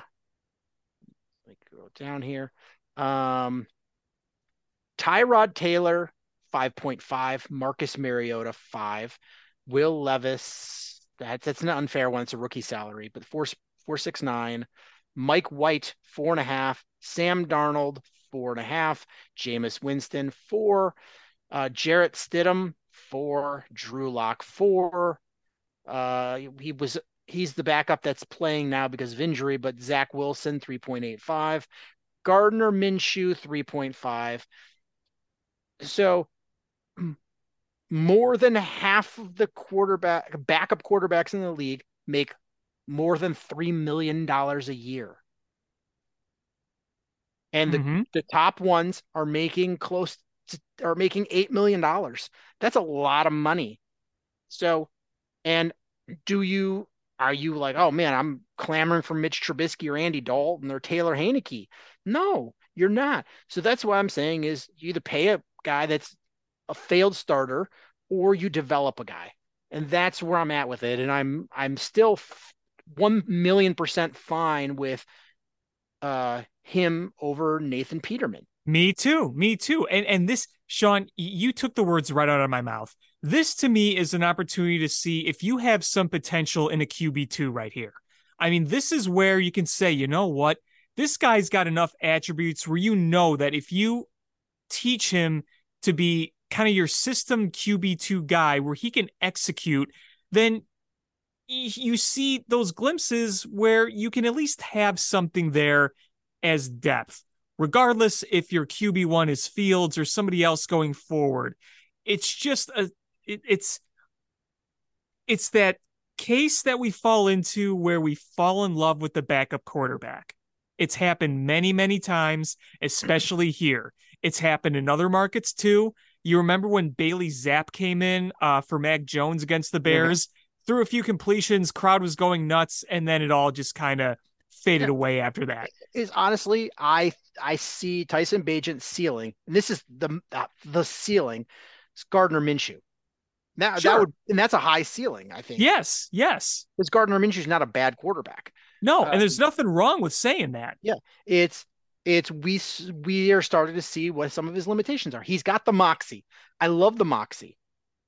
let me go down here. Um, Tyrod Taylor, 5.5. Marcus Mariota, five. Will Levis, that's that's an unfair one. It's a rookie salary, but four four six nine. Mike White, four and a half. Sam Darnold, four and a half. Jameis Winston, four. Uh, Jarrett Stidham, four. Drew Lock, four. Uh, he was he's the backup that's playing now because of injury, but Zach Wilson, 3.85. Gardner Minshew, 3.5. So more than half of the quarterback backup quarterbacks in the league make more than three million dollars a year. And the Mhm. the top ones are making close to are making eight million dollars. That's a lot of money. So, and do you are you like, oh man, I'm clamoring for Mitch Trubisky or Andy Dalton or Taylor Heinicke? No, you're not. So that's what I'm saying is you either pay a guy that's a failed starter or you develop a guy, and that's where I'm at with it. And I'm I'm still one million percent fine with uh him over Nathan Peterman. Me too. Me too. And and this, Sean, you took the words right out of my mouth. This to me is an opportunity to see if you have some potential in a QB2 right here. I mean, this is where you can say, you know what? This guy's got enough attributes where you know that if you teach him to be kind of your system QB2 guy where he can execute, then you see those glimpses where you can at least have something there as depth regardless if your QB1 is Fields or somebody else going forward. It's just a it, it's it's that case that we fall into where we fall in love with the backup quarterback. It's happened many, many times, especially here. It's happened in other markets too. You remember when Bailey Zappe came in uh, for Mac Jones against the Bears? Threw a few completions, crowd was going nuts, and then it all just kind of faded Yeah. away after that. is honestly, I I see Tyson Bagent's ceiling. And this is the uh, the ceiling. It's Gardner Minshew. That Sure. that would and that's a high ceiling, I think. Yes, yes. because Gardner Minshew's not a bad quarterback. No, Uh, and there's nothing wrong with saying that. Yeah, it's it's we we are starting to see what some of his limitations are. He's got the moxie. I love the moxie.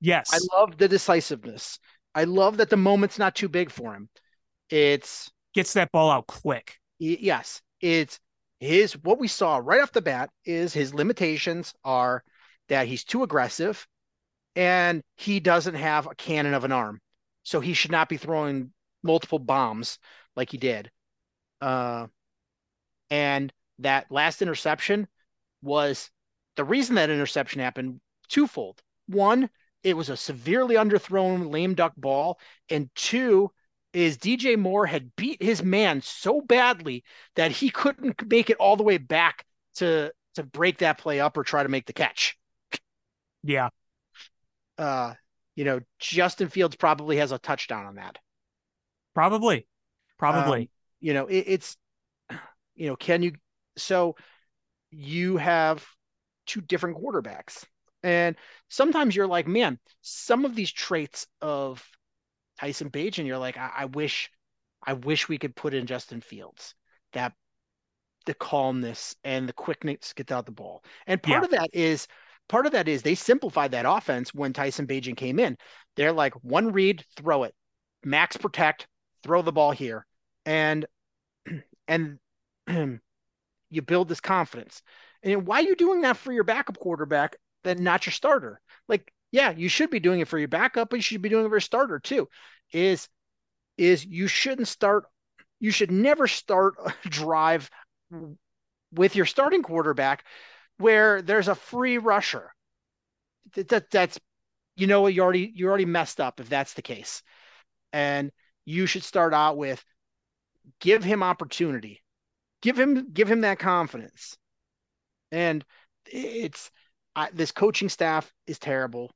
Yes. I love the decisiveness. I love that the moment's not too big for him. It's Gets that ball out quick. yes, it's his what we saw right off the bat is his limitations are that he's too aggressive and he doesn't have a cannon of an arm. So he should not be throwing multiple bombs like he did. Uh and that last interception was the reason that interception happened twofold. One, it was a severely underthrown lame duck ball, and two is DJ Moore had beat his man so badly that he couldn't make it all the way back to to break that play up or try to make the catch. Yeah. Uh, you know, Justin Fields probably has a touchdown on that. Probably. Probably. Um, you know, it, it's you know, can you so you have two different quarterbacks. And sometimes you're like, man, some of these traits of Tyson Page, and you're like, I, I wish, I wish we could put in Justin Fields. That the calmness and the quickness to get out the ball. And part Yeah. of that is part of that is they simplified that offense when Tyson Bagent came in. They're like one read, throw it, max protect, throw the ball here, and and you build this confidence. And why are you doing that for your backup quarterback, then not your starter? Like, yeah, you should be doing it for your backup, but you should be doing it for your starter too. Is is you shouldn't start. You should never start a drive with your starting quarterback where there's a free rusher. That, that that's you know you already you already messed up if that's the case, and you should start out with give him opportunity, give him give him that confidence, and it's I, this coaching staff is terrible.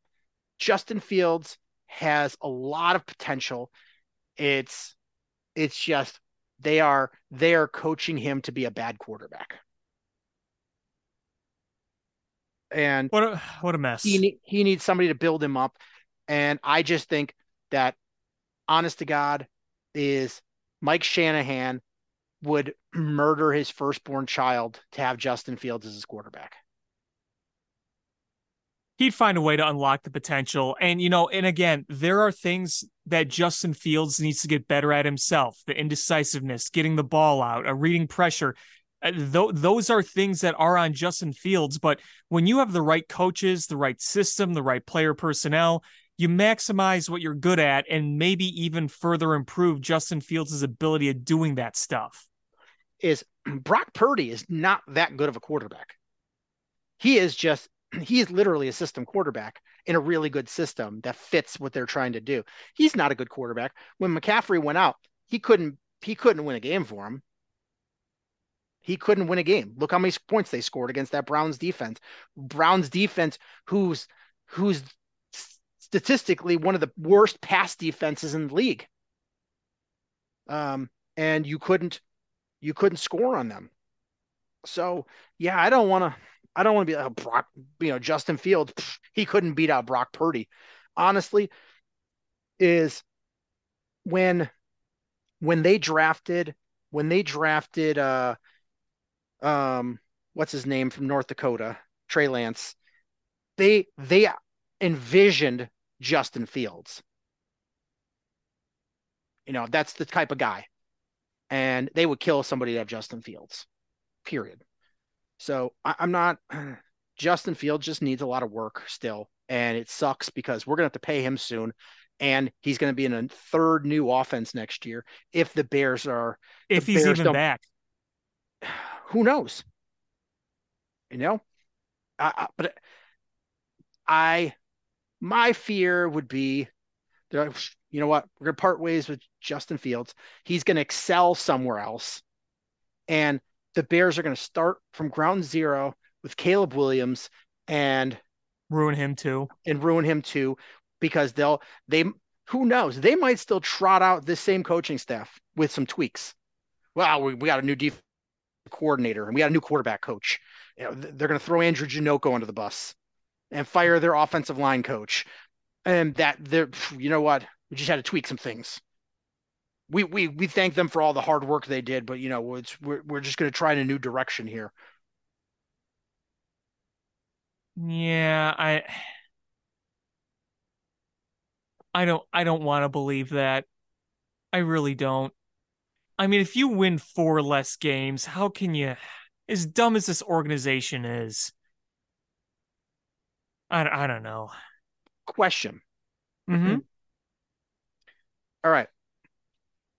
Justin Fields has a lot of potential. It's it's just they are they are coaching him to be a bad quarterback. And What a what a mess. he he needs somebody to build him up. And I just think that honest to God is Mike Shanahan would murder his firstborn child to have Justin Fields as his quarterback. He'd find a way to unlock the potential. And you know, and again, there are things that Justin Fields needs to get better at himself. The indecisiveness, getting the ball out, uh, reading pressure. Uh, th- those are things that are on Justin Fields. But when you have the right coaches, the right system, the right player personnel, you maximize what you're good at and maybe even further improve Justin Fields' ability at doing that stuff. Is Brock Purdy is not that good of a quarterback. He is just he is literally a system quarterback in a really good system that fits what they're trying to do. He's not a good quarterback. When McCaffrey went out, he couldn't he couldn't win a game for him. He couldn't win a game. Look how many points they scored against that Browns defense. Browns defense who's who's statistically one of the worst pass defenses in the league. Um and you couldn't you couldn't score on them. So, yeah, I don't want to I don't want to be like oh, Brock, you know, Justin Fields, pff, he couldn't beat out Brock Purdy. Honestly, is when when they drafted when they drafted uh um what's his name from North Dakota, Trey Lance, they they envisioned Justin Fields. You know, that's the type of guy. And they would kill somebody to have Justin Fields. Period. So I, I'm not Justin Fields just needs a lot of work still. And it sucks because we're gonna have to pay him soon. And he's gonna be in a third new offense next year if the Bears are If he's Bears even back. who knows? You know, I, I, but I, my fear would be, they're like, you know what? We're gonna part ways with Justin Fields. He's gonna excel somewhere else, and the Bears are gonna start from ground zero with Caleb Williams, and ruin him too. and ruin him too because they'll they who knows? They might still trot out this same coaching staff with some tweaks. Well we, we got a new def coordinator and we got a new quarterback coach. You know they're going to throw Andrew Janocko under the bus and fire their offensive line coach. And that they're you know what? We just had to tweak some things we we we thank them for all the hard work they did but you know it's we're, we're just going to try in a new direction here Yeah, I I don't I don't want to believe that. I really don't. I mean, if you win four less games, how can you as dumb as this organization is? I, I don't know. question hmm all right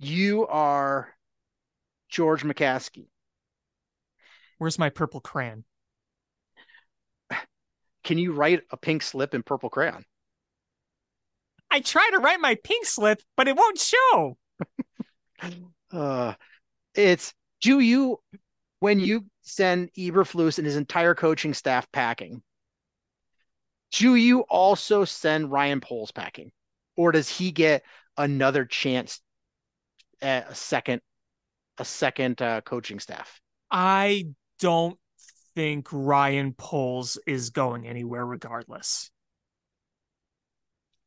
you are george mccaskey Where's my purple crayon? can you write a pink slip in purple crayon? I try to write my pink slip, but it won't show. Uh, it's do you when you send Eberflus and his entire coaching staff packing, do you also send Ryan Poles packing, or does he get another chance a second a second uh, coaching staff? I don't think Ryan Poles is going anywhere regardless.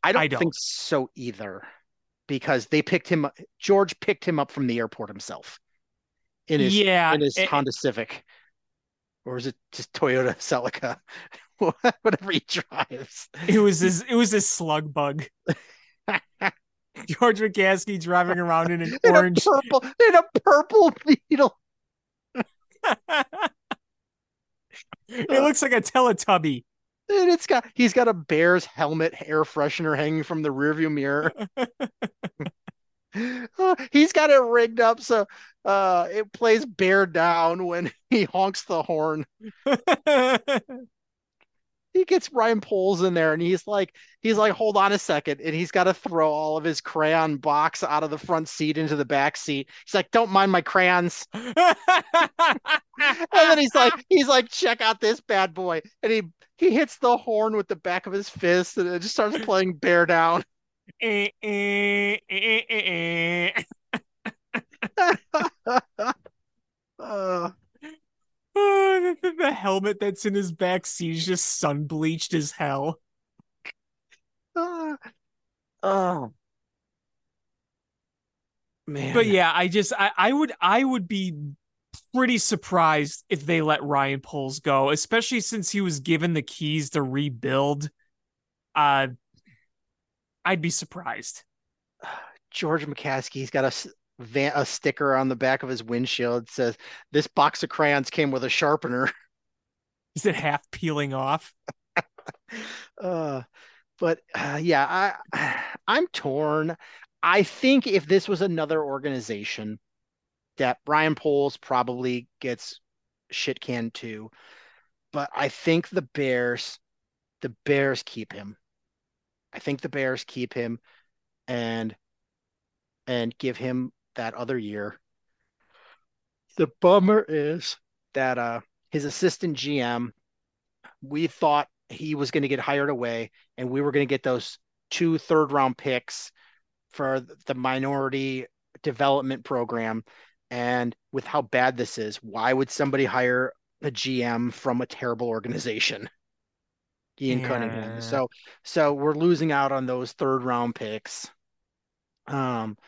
I don't, I don't. think so either, because they picked him. George picked him up from the airport himself in his yeah, in his eh, Honda Civic, or is it just Toyota Celica, whatever he drives. it was his it was his slug bug. George McCaskey driving around in an In orange. a purple, in a purple Beetle. it looks like a Teletubby. And it's got he's got a Bears helmet air freshener hanging from the rearview mirror. Uh, he's got it rigged up so uh it plays bear down when he honks the horn. He gets Ryan Poles in there and he's like he's like hold on a second and he's got to throw all of his crayon box out of the front seat into the back seat. He's like don't mind my crayons. And then he's like he's like check out this bad boy and he he hits the horn with the back of his fist and it just starts playing bear down. Eh, eh, eh, eh, eh. Uh, Oh, the, the helmet that's in his back seat is just sun bleached as hell. uh, oh man. But yeah, I just I, I would I would be pretty surprised if they let Ryan Poles go, especially since he was given the keys to rebuild. Uh I'd be surprised. George McCaskey's got a van, a sticker on the back of his windshield that says this box of crayons came with a sharpener. Is it half peeling off? Uh, but uh, yeah, I I'm torn. I think if this was another organization, that Ryan Poles probably gets shit canned too. But I think the Bears, the Bears keep him. I think the Bears keep him and and give him that other year. The bummer is that uh his assistant GM, we thought he was going to get hired away and we were going to get those two third round picks for the minority development program. And with how bad this is, why would somebody hire a GM from a terrible organization? Ian Yeah. Cunningham. So so we're losing out on those third round picks. Um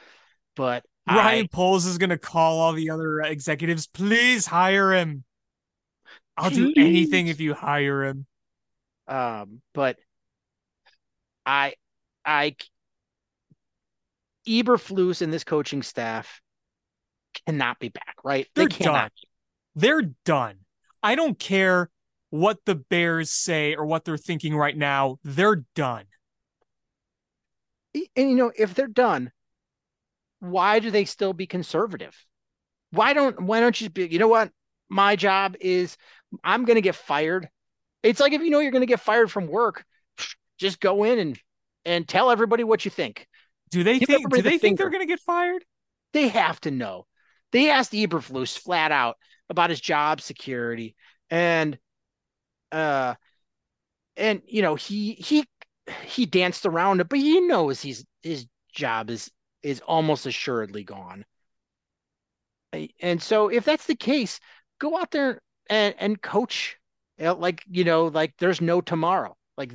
but Ryan I, Poles is gonna call all the other executives, please hire him. I'll do anything if you hire him. um but I I Eberflus and this coaching staff cannot be back, right? They They're cannot. done. They're done. I don't care what the Bears say or what they're thinking right now. They're done. And you know, if they're done, why do they still be conservative? Why don't why don't you be, you know what? My job is I'm gonna get fired. It's like if you know you're gonna get fired from work, just go in and and tell everybody what you think. Do they Give think do the they think they're gonna get fired? They have to know. They asked Eberflus flat out about his job security, and uh, and you know he he he danced around it, but he knows he's his job is is almost assuredly gone. And so if that's the case, go out there and and coach like you know like there's no tomorrow. Like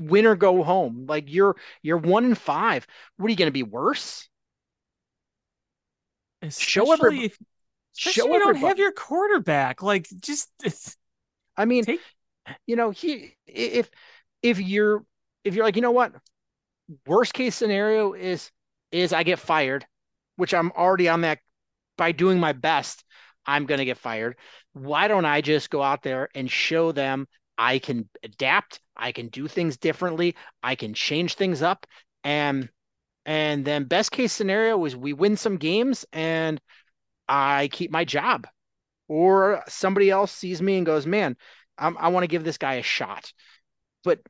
win or go home. Like you're you're one in five. What are you going to be worse? Especially show everybody. if, especially Show you don't everybody. have your quarterback. Like just I mean, take you know, he if if you're if you're like, you know what, worst case scenario is is I get fired, which I'm already on that by doing my best, I'm gonna get fired. Why don't I just go out there and show them I can adapt, I can do things differently, I can change things up, and and then best case scenario is we win some games and I keep my job, or somebody else sees me and goes, man, I'm, I want to give this guy a shot, but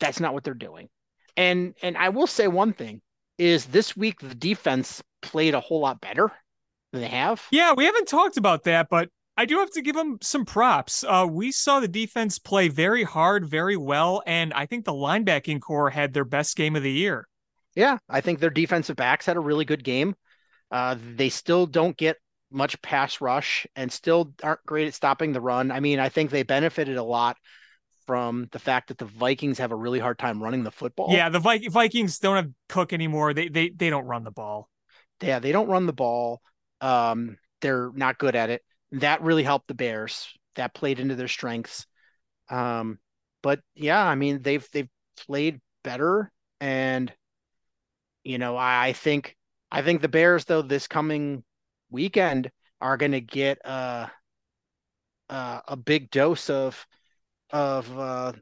that's not what they're doing. And and I will say one thing is this week the defense played a whole lot better they have. Yeah, we haven't talked about that, but I do have to give them some props. Uh, we saw the defense play very hard, very well, and I think the linebacking corps had their best game of the year. Yeah, I think their defensive backs had a really good game. Uh, they still don't get much pass rush and still aren't great at stopping the run. I mean, I think they benefited a lot from the fact that the Vikings have a really hard time running the football. Yeah, the Vi- Vikings don't have Cook anymore. They they they don't run the ball. Yeah, they don't run the ball. Um, they're not good at it. That really helped the Bears. That played into their strengths. Um, but yeah, I mean they've they've played better, and you know I, I think I think the Bears though this coming weekend are going to get a, uh, a big dose of of uh,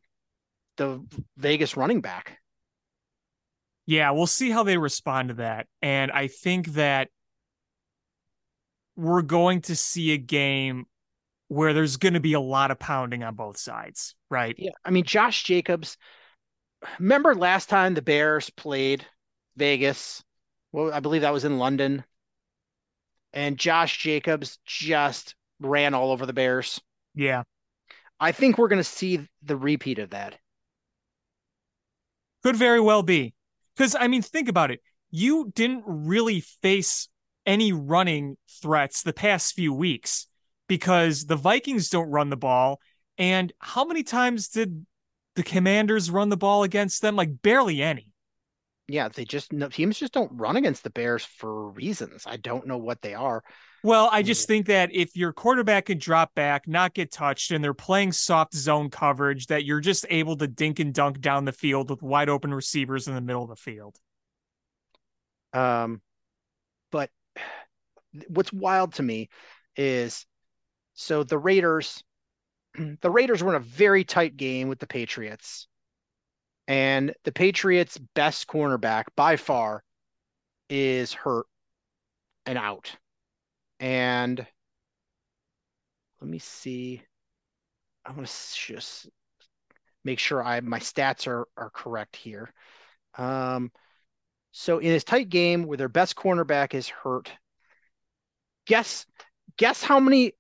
the Vegas running back. Yeah, we'll see how they respond to that. And I think that we're going to see a game where there's going to be a lot of pounding on both sides, right? Yeah, I mean Josh Jacobs. Remember last time the Bears played Vegas? Well, I believe that was in London, and Josh Jacobs just ran all over the Bears. Yeah. I think we're going to see the repeat of that. Could very well be. Because, I mean, think about it. You didn't really face any running threats the past few weeks because the Vikings don't run the ball. And how many times did the Commanders run the ball against them? Like barely any. Yeah, they just no, teams just don't run against the Bears for reasons. I don't know what they are. Well, I just think that if your quarterback can drop back, not get touched, and they're playing soft zone coverage, that you're just able to dink and dunk down the field with wide open receivers in the middle of the field. Um, what's wild to me is so the Raiders, the Raiders were in a very tight game with the Patriots, and the Patriots' best cornerback by far is hurt and out. And let me see. I want to just make sure I my stats are are correct here. Um, so in this tight game where their best cornerback is hurt, guess guess how many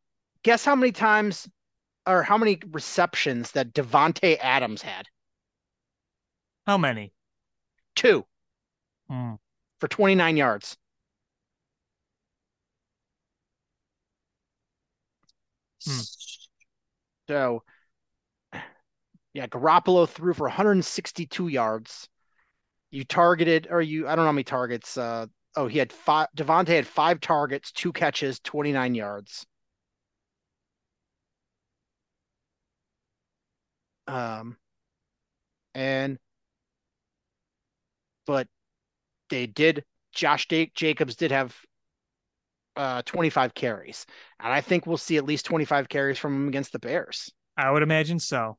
guess how many times or how many receptions that Davante Adams had? How many? Two Hmm. for 29 yards. Hmm. So yeah, Garoppolo threw for 162 yards. You targeted, or you, I don't know how many targets. Uh, oh, he had five. Davante had five targets, two catches, 29 yards. Um, and, but they did, Josh Jacobs did have uh 25 carries. And I think we'll see at least 25 carries from him against the Bears. I would imagine so.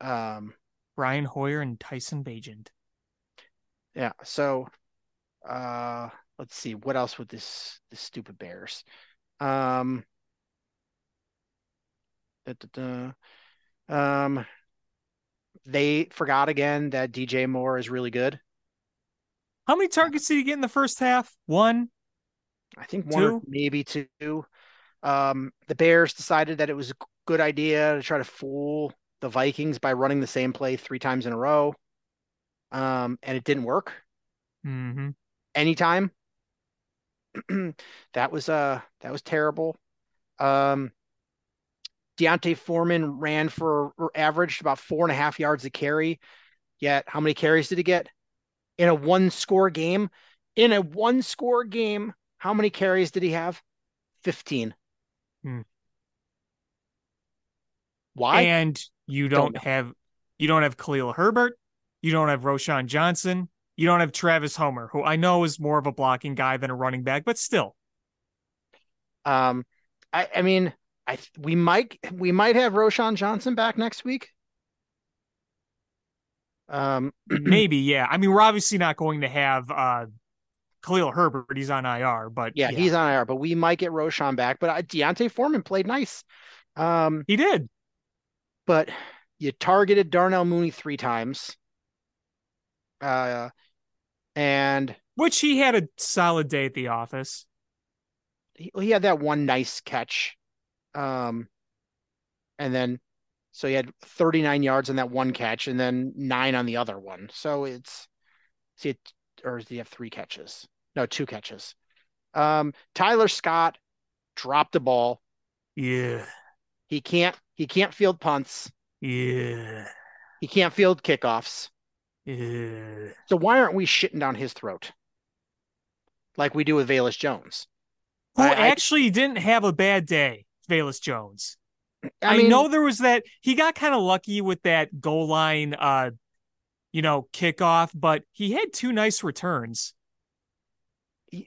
Um, Brian Hoyer and Tyson Bagent. Yeah. So, uh, let's see what else with this this stupid Bears. Um, da, da, da. um, they forgot again that DJ Moore is really good. How many targets did he get in the first half? One. I think one Two? maybe two. Um, the Bears decided that it was a good idea to try to fool the Vikings by running the same play three times in a row. Um, and it didn't work hmm anytime. that was uh that was terrible. Um D'Onta Foreman ran for or averaged about four and a half yards a carry. Yet how many carries did he get? In a one score game? In a one score game, how many carries did he have? 15. Hmm. Why? And you Don't don't have you don't have Khalil Herbert, you don't have Roschon Johnson, you don't have Travis Homer, who I know is more of a blocking guy than a running back, but still. Um, I, I mean, I we might we might have Roschon Johnson back next week. Um, Maybe, yeah. I mean, we're obviously not going to have uh Khalil Herbert, he's on IR, but yeah, he's on IR, but we might get Roschon back. But uh, D'Onta Foreman played nice. Um, he did. but you targeted Darnell Mooney three times. Uh, and Which he had a solid day at the office. he, he had that one nice catch. Um, and then so he had 39 yards on that one catch and then nine on the other one. So it's see it or does he have three catches? No, two catches. Um, Tyler Scott dropped the ball. Yeah. He can't he can't field punts. Yeah. He can't field kickoffs. Yeah. So why aren't we shitting down his throat? Like we do with Velus Jones. Who I- I- actually didn't have a bad day, Velus Jones. I, mean, know there was that he got kind of lucky with that goal line uh you know kickoff, but he had two nice returns.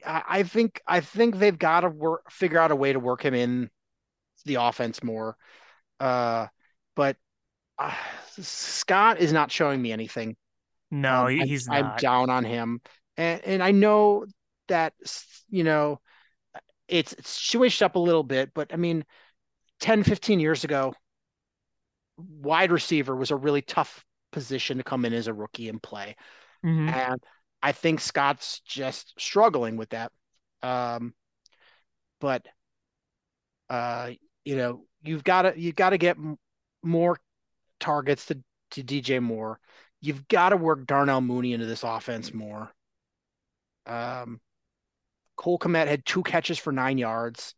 I I think I think they've got to work figure out a way to work him in the offense more. Uh, but uh, Scott is not showing me anything. No, Um, he- I'm- he's I'm down on him, and and I know that you know it's it's switched up a little bit, but I mean, 10, 15 years ago, wide receiver was a really tough position to come in as a rookie and play. Mhm. And I think Scott's just struggling with that. Um, but uh, you know, you've got to you've got to get m- more targets to to DJ Moore. You've got to work Darnell Mooney into this offense more. Um, Cole Kmet had two catches for nine yards.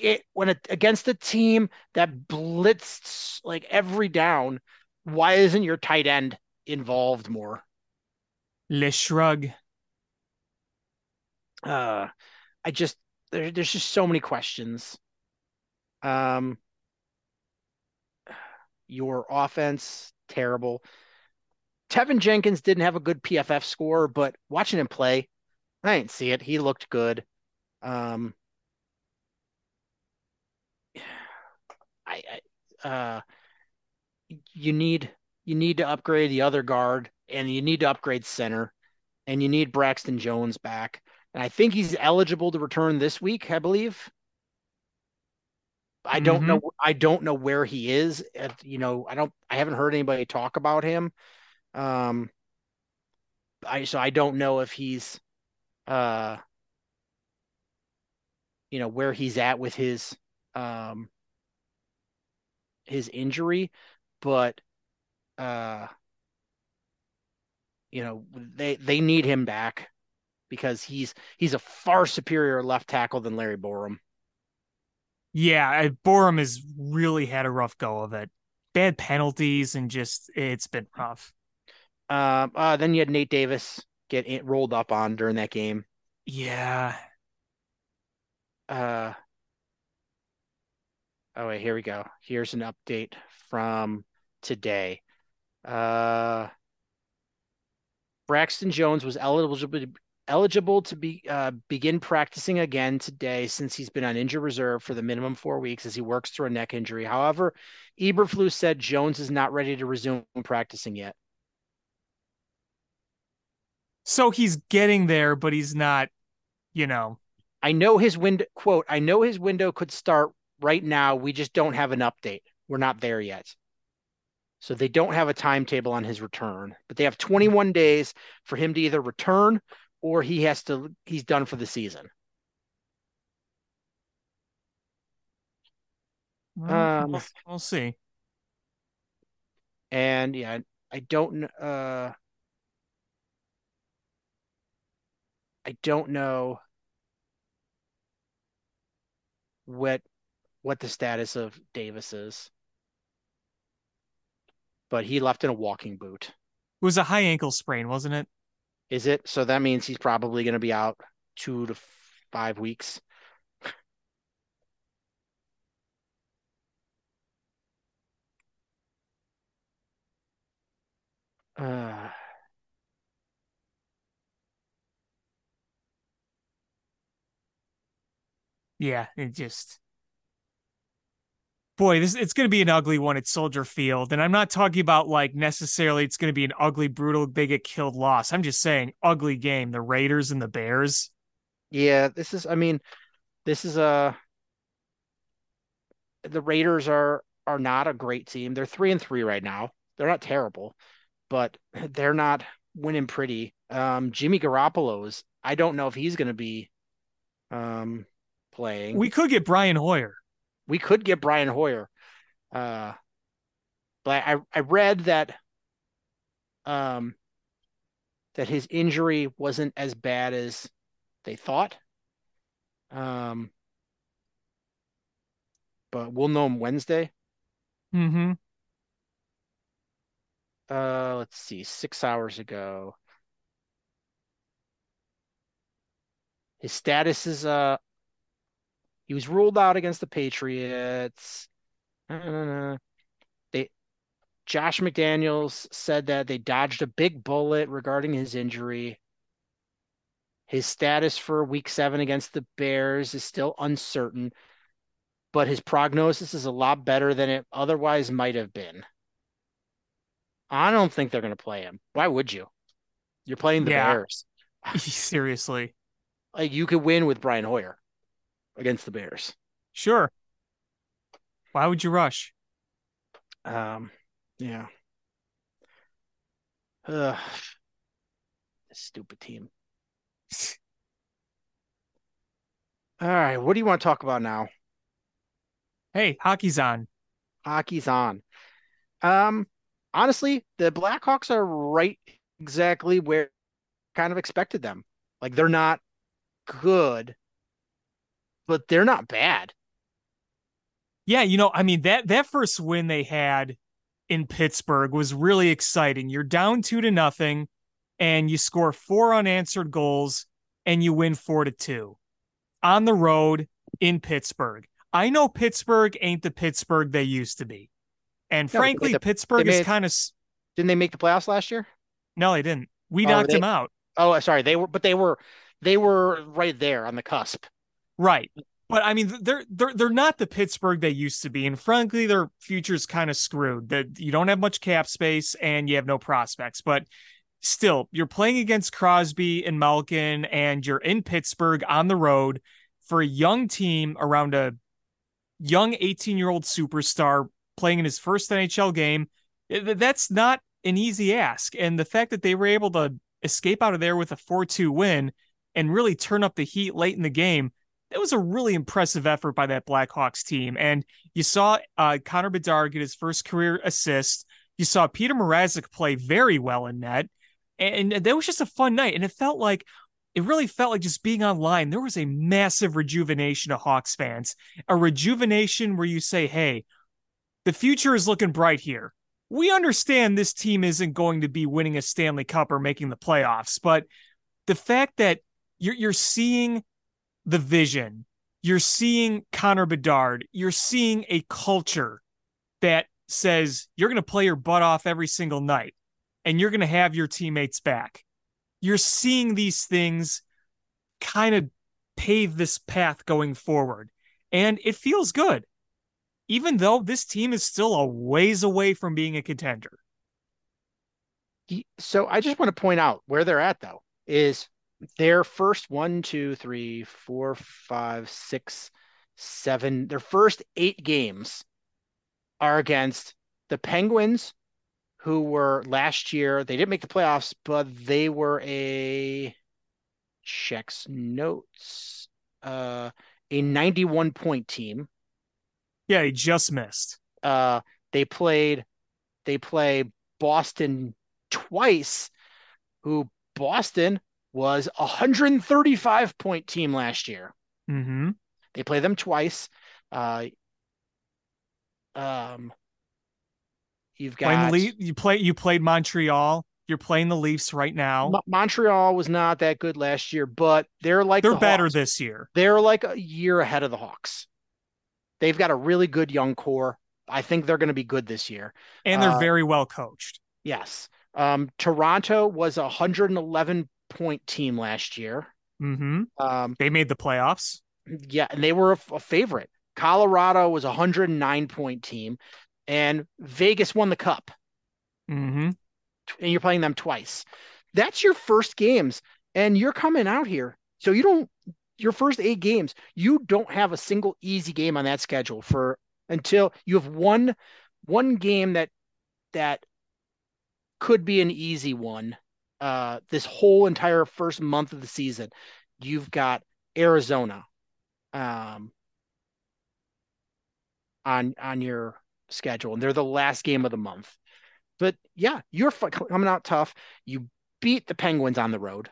It- when it, against a team that blitzed like every down, why isn't your tight end involved more? Le shrug. uh I just there, there's just so many questions. Um your offense terrible. Teven Jenkins didn't have a good PFF score, but watching him play, I didn't see it. He looked good. Um I, I uh you need you need to upgrade the other guard and you need to upgrade center and you need Braxton Jones back. And I think he's eligible to return this week, I believe. I don't know I don't know where he is. At, you know, I don't I haven't heard anybody talk about him. Um I so I don't know if he's uh you know where he's at with his um his injury, but uh you know they they need him back because he's he's a far superior left tackle than Larry Borom. Yeah, Borom has really had a rough go of it. Bad penalties and just it's been rough. Um, uh, then you had Nate Davis get it rolled up on during that game. Yeah. Uh, oh wait, here we go. Here's an update from today. Uh, Braxton Jones was eligible to, eligible to be uh, begin practicing again today since he's been on injured reserve for the minimum four weeks as he works through a neck injury. However, Eberflus said Jones is not ready to resume practicing yet. So he's getting there, but he's not, you know. I know his window quote, I know his window could start right now. We just don't have an update. We're not there yet. So they don't have a timetable on his return, but they have 21 days for him to either return or he has to he's done for the season. well, Um, we'll, we'll see. And yeah, I don't uh I don't know what what the status of Davis is. But he left in a walking boot. It was a high ankle sprain, wasn't it? Is it? So that means he's probably going to be out two to five weeks. Uh, Yeah, it just boy, this it's going to be an ugly one at Soldier Field, and I'm not talking about like necessarily it's going to be an ugly, brutal, they get killed loss. I'm just saying ugly game. The Raiders and the Bears. yeah, this is. I mean, this is a. The Raiders are are not a great team. They're three and three right now. They're not terrible, but they're not winning pretty. Um, Jimmy Garoppolo's. I don't know if he's going to be um playing. We could get Brian Hoyer. we could get Brian Hoyer. Uh, but I I read that um that his injury wasn't as bad as they thought. Um, but we'll know him Wednesday. Mm-hmm. Uh, let's see, six hours ago. His status is uh he was ruled out against the Patriots. Uh, they Josh McDaniels said that they dodged a big bullet regarding his injury. His status for week seven against the Bears is still uncertain, but his prognosis is a lot better than it otherwise might have been. I don't think they're going to play him. Why would you? You're playing the Yeah. Bears. Seriously. Like you could win with Brian Hoyer against the Bears. Sure. Why would you rush? Um, yeah. Ugh. This stupid team. All right, what do you want to talk about now? Hey, hockey's on. Hockey's on. Um, honestly, the Blackhawks are right exactly where I kind of expected them. Like they're not good, but they're not bad. Yeah, you know, I mean that that first win they had in Pittsburgh was really exciting. You're down two to nothing, and you score four unanswered goals, and you win four to two on the road in Pittsburgh. I know Pittsburgh ain't the Pittsburgh they used to be, and No, frankly, the- Pittsburgh they is kind of Didn't they make the playoffs last year? no, they didn't. We Oh, knocked they- them out. Oh, sorry, they were, but they were, they were right there on the cusp. Right. But I mean, they're they're they're not the Pittsburgh they used to be, and frankly, their future's kind of screwed. That you don't have much cap space and you have no prospects. But still, you're playing against Crosby and Malkin, and you're in Pittsburgh on the road for a young team around a young 18 year old superstar playing in his first NHL game. That's not an easy ask, and the fact that they were able to escape out of there with a 4-2 win and really turn up the heat late in the game that was a really impressive effort by that Blackhawks team. And you saw uh, Connor Bedard get his first career assist. You saw Petr Mrazek play very well in net. And that was just a fun night. And it felt like, it really felt like just being online. There was a massive rejuvenation of Hawks fans, a rejuvenation where you say, hey, the future is looking bright here. We understand this team isn't going to be winning a Stanley Cup or making the playoffs, but the fact that you're, you're seeing the vision. You're seeing Connor Bedard. You're seeing a culture that says you're going to play your butt off every single night and you're going to have your teammates back. You're seeing these things kind of pave this path going forward. And it feels good, even though this team is still a ways away from being a contender. So I just want to point out where they're at though is their first one, two, three, four, five, six, seven, their first eight games are against the Penguins, who were last year, they didn't make the playoffs, but they were a checks notes, uh, a 91 point team. Yeah, he just missed. Uh, they played they play Boston twice, who Boston was a 135 point team last year. Mm-hmm. They play them twice. Uh, um, you've got Le- you play you played Montreal. You're playing the Leafs right now. Mo- Montreal was not that good last year, but they're like They're the better Hawks. this year. They're like a year ahead of the Hawks. They've got a really good young core. I think they're going to be good this year. And they're Uh, very well coached. Yes. Um, Toronto was a 111 point team last year. Mm-hmm. Um, They made the playoffs. yeah, and they were a, a favorite. Colorado was a 109 point team, and Vegas won the cup. Mm-hmm. and you're playing them twice. That's your first games, and you're coming out here. So you don't your first eight games, you don't have a single easy game on that schedule for until you have one one game that that could be an easy one. Uh, this whole entire first month of the season, you've got Arizona, um, on on your schedule, and they're the last game of the month. But yeah, you're coming out tough. You beat the Penguins on the road.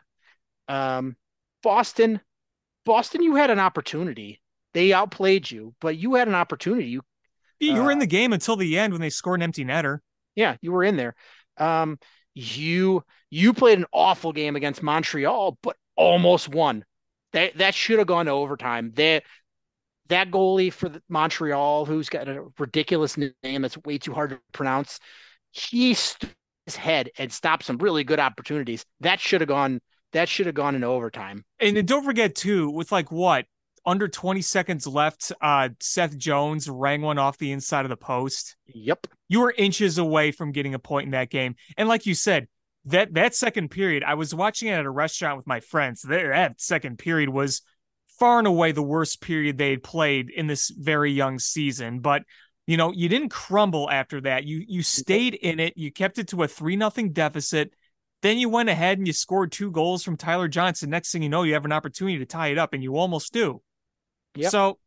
Um, Boston, Boston, you had an opportunity. They outplayed you, but you had an opportunity. You, You were in Uh, the game until the end when they scored an empty netter. yeah, you were in there. Um, you you played an awful game against Montreal, but almost won. That that should have gone to overtime. That that goalie for the Montreal, who's got a ridiculous name that's way too hard to pronounce, he stood his head and stopped some really good opportunities. That should have gone. That should have gone into overtime. And then don't forget too, with like what under 20 seconds left, uh, Seth Jones rang one off the inside of the post. Yep. You were inches away from getting a point in that game. And like you said, that that second period, I was watching it at a restaurant with my friends. That, that second period was far and away the worst period they had played in this very young season. But you know, you didn't crumble after that. You you stayed in it. You kept it to a three nothing deficit. Then you went ahead and you scored two goals from Tyler Johnson. Next thing you know, you have an opportunity to tie it up, and you almost do. Yep. So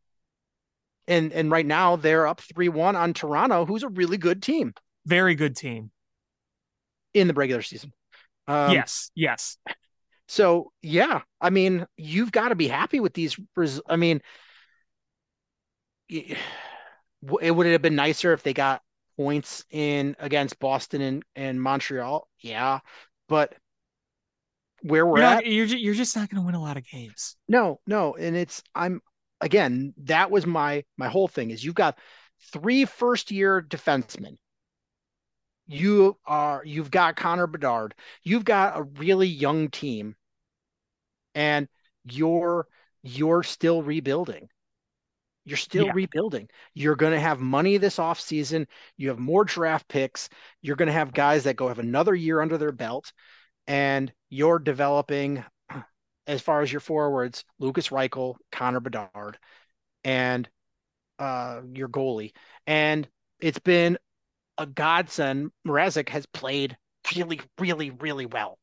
And and right now they're up three one on Toronto, who's a really good team very good team. In the regular season. Um, yes, yes. So yeah, I mean, you've got to be happy with these. res- I mean, w- it would it have been nicer if they got points in against Boston and, and Montreal. Yeah, but where we're You're, at, not, you're, you're just not going to win a lot of games. no, no, and it's I'm again. That was my my whole thing is you've got three first year defensemen. You are you've got Connor Bedard. You've got a really young team, and you're you're still rebuilding. You're still Yeah. rebuilding. You're going to have money this offseason. You have more draft picks. You're going to have guys that go have another year under their belt, and you're developing as far as your forwards, Lukas Reichel, Connor Bedard, and uh, your goalie. And it's been a godsend. Mrazek has played really, really, really well.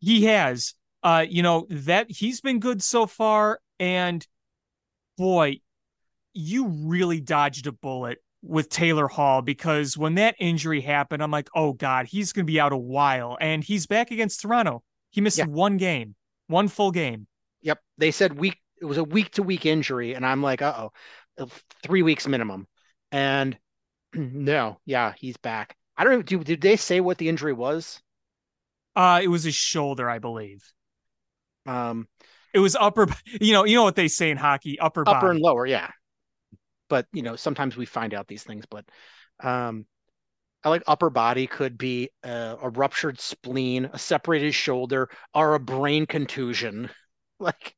He has. Uh, you know, that he's been good so far. And boy, you really dodged a bullet with Taylor Hall because when that injury happened, I'm like, oh God, he's going to be out a while. And he's back against Toronto. He missed Yeah. one game, one full game. Yep. They said week it was a week to week injury, and I'm like, uh oh, three weeks minimum. And no, yeah, he's back. I don't know. Do, did they say what the injury was? Uh, it was his shoulder, I believe. Um, It was upper, you know, you know what they say in hockey, upper, upper body. and lower, yeah. But you know, sometimes we find out these things. But um, I like upper body could be a, a ruptured spleen, a separated shoulder, or a brain contusion. Like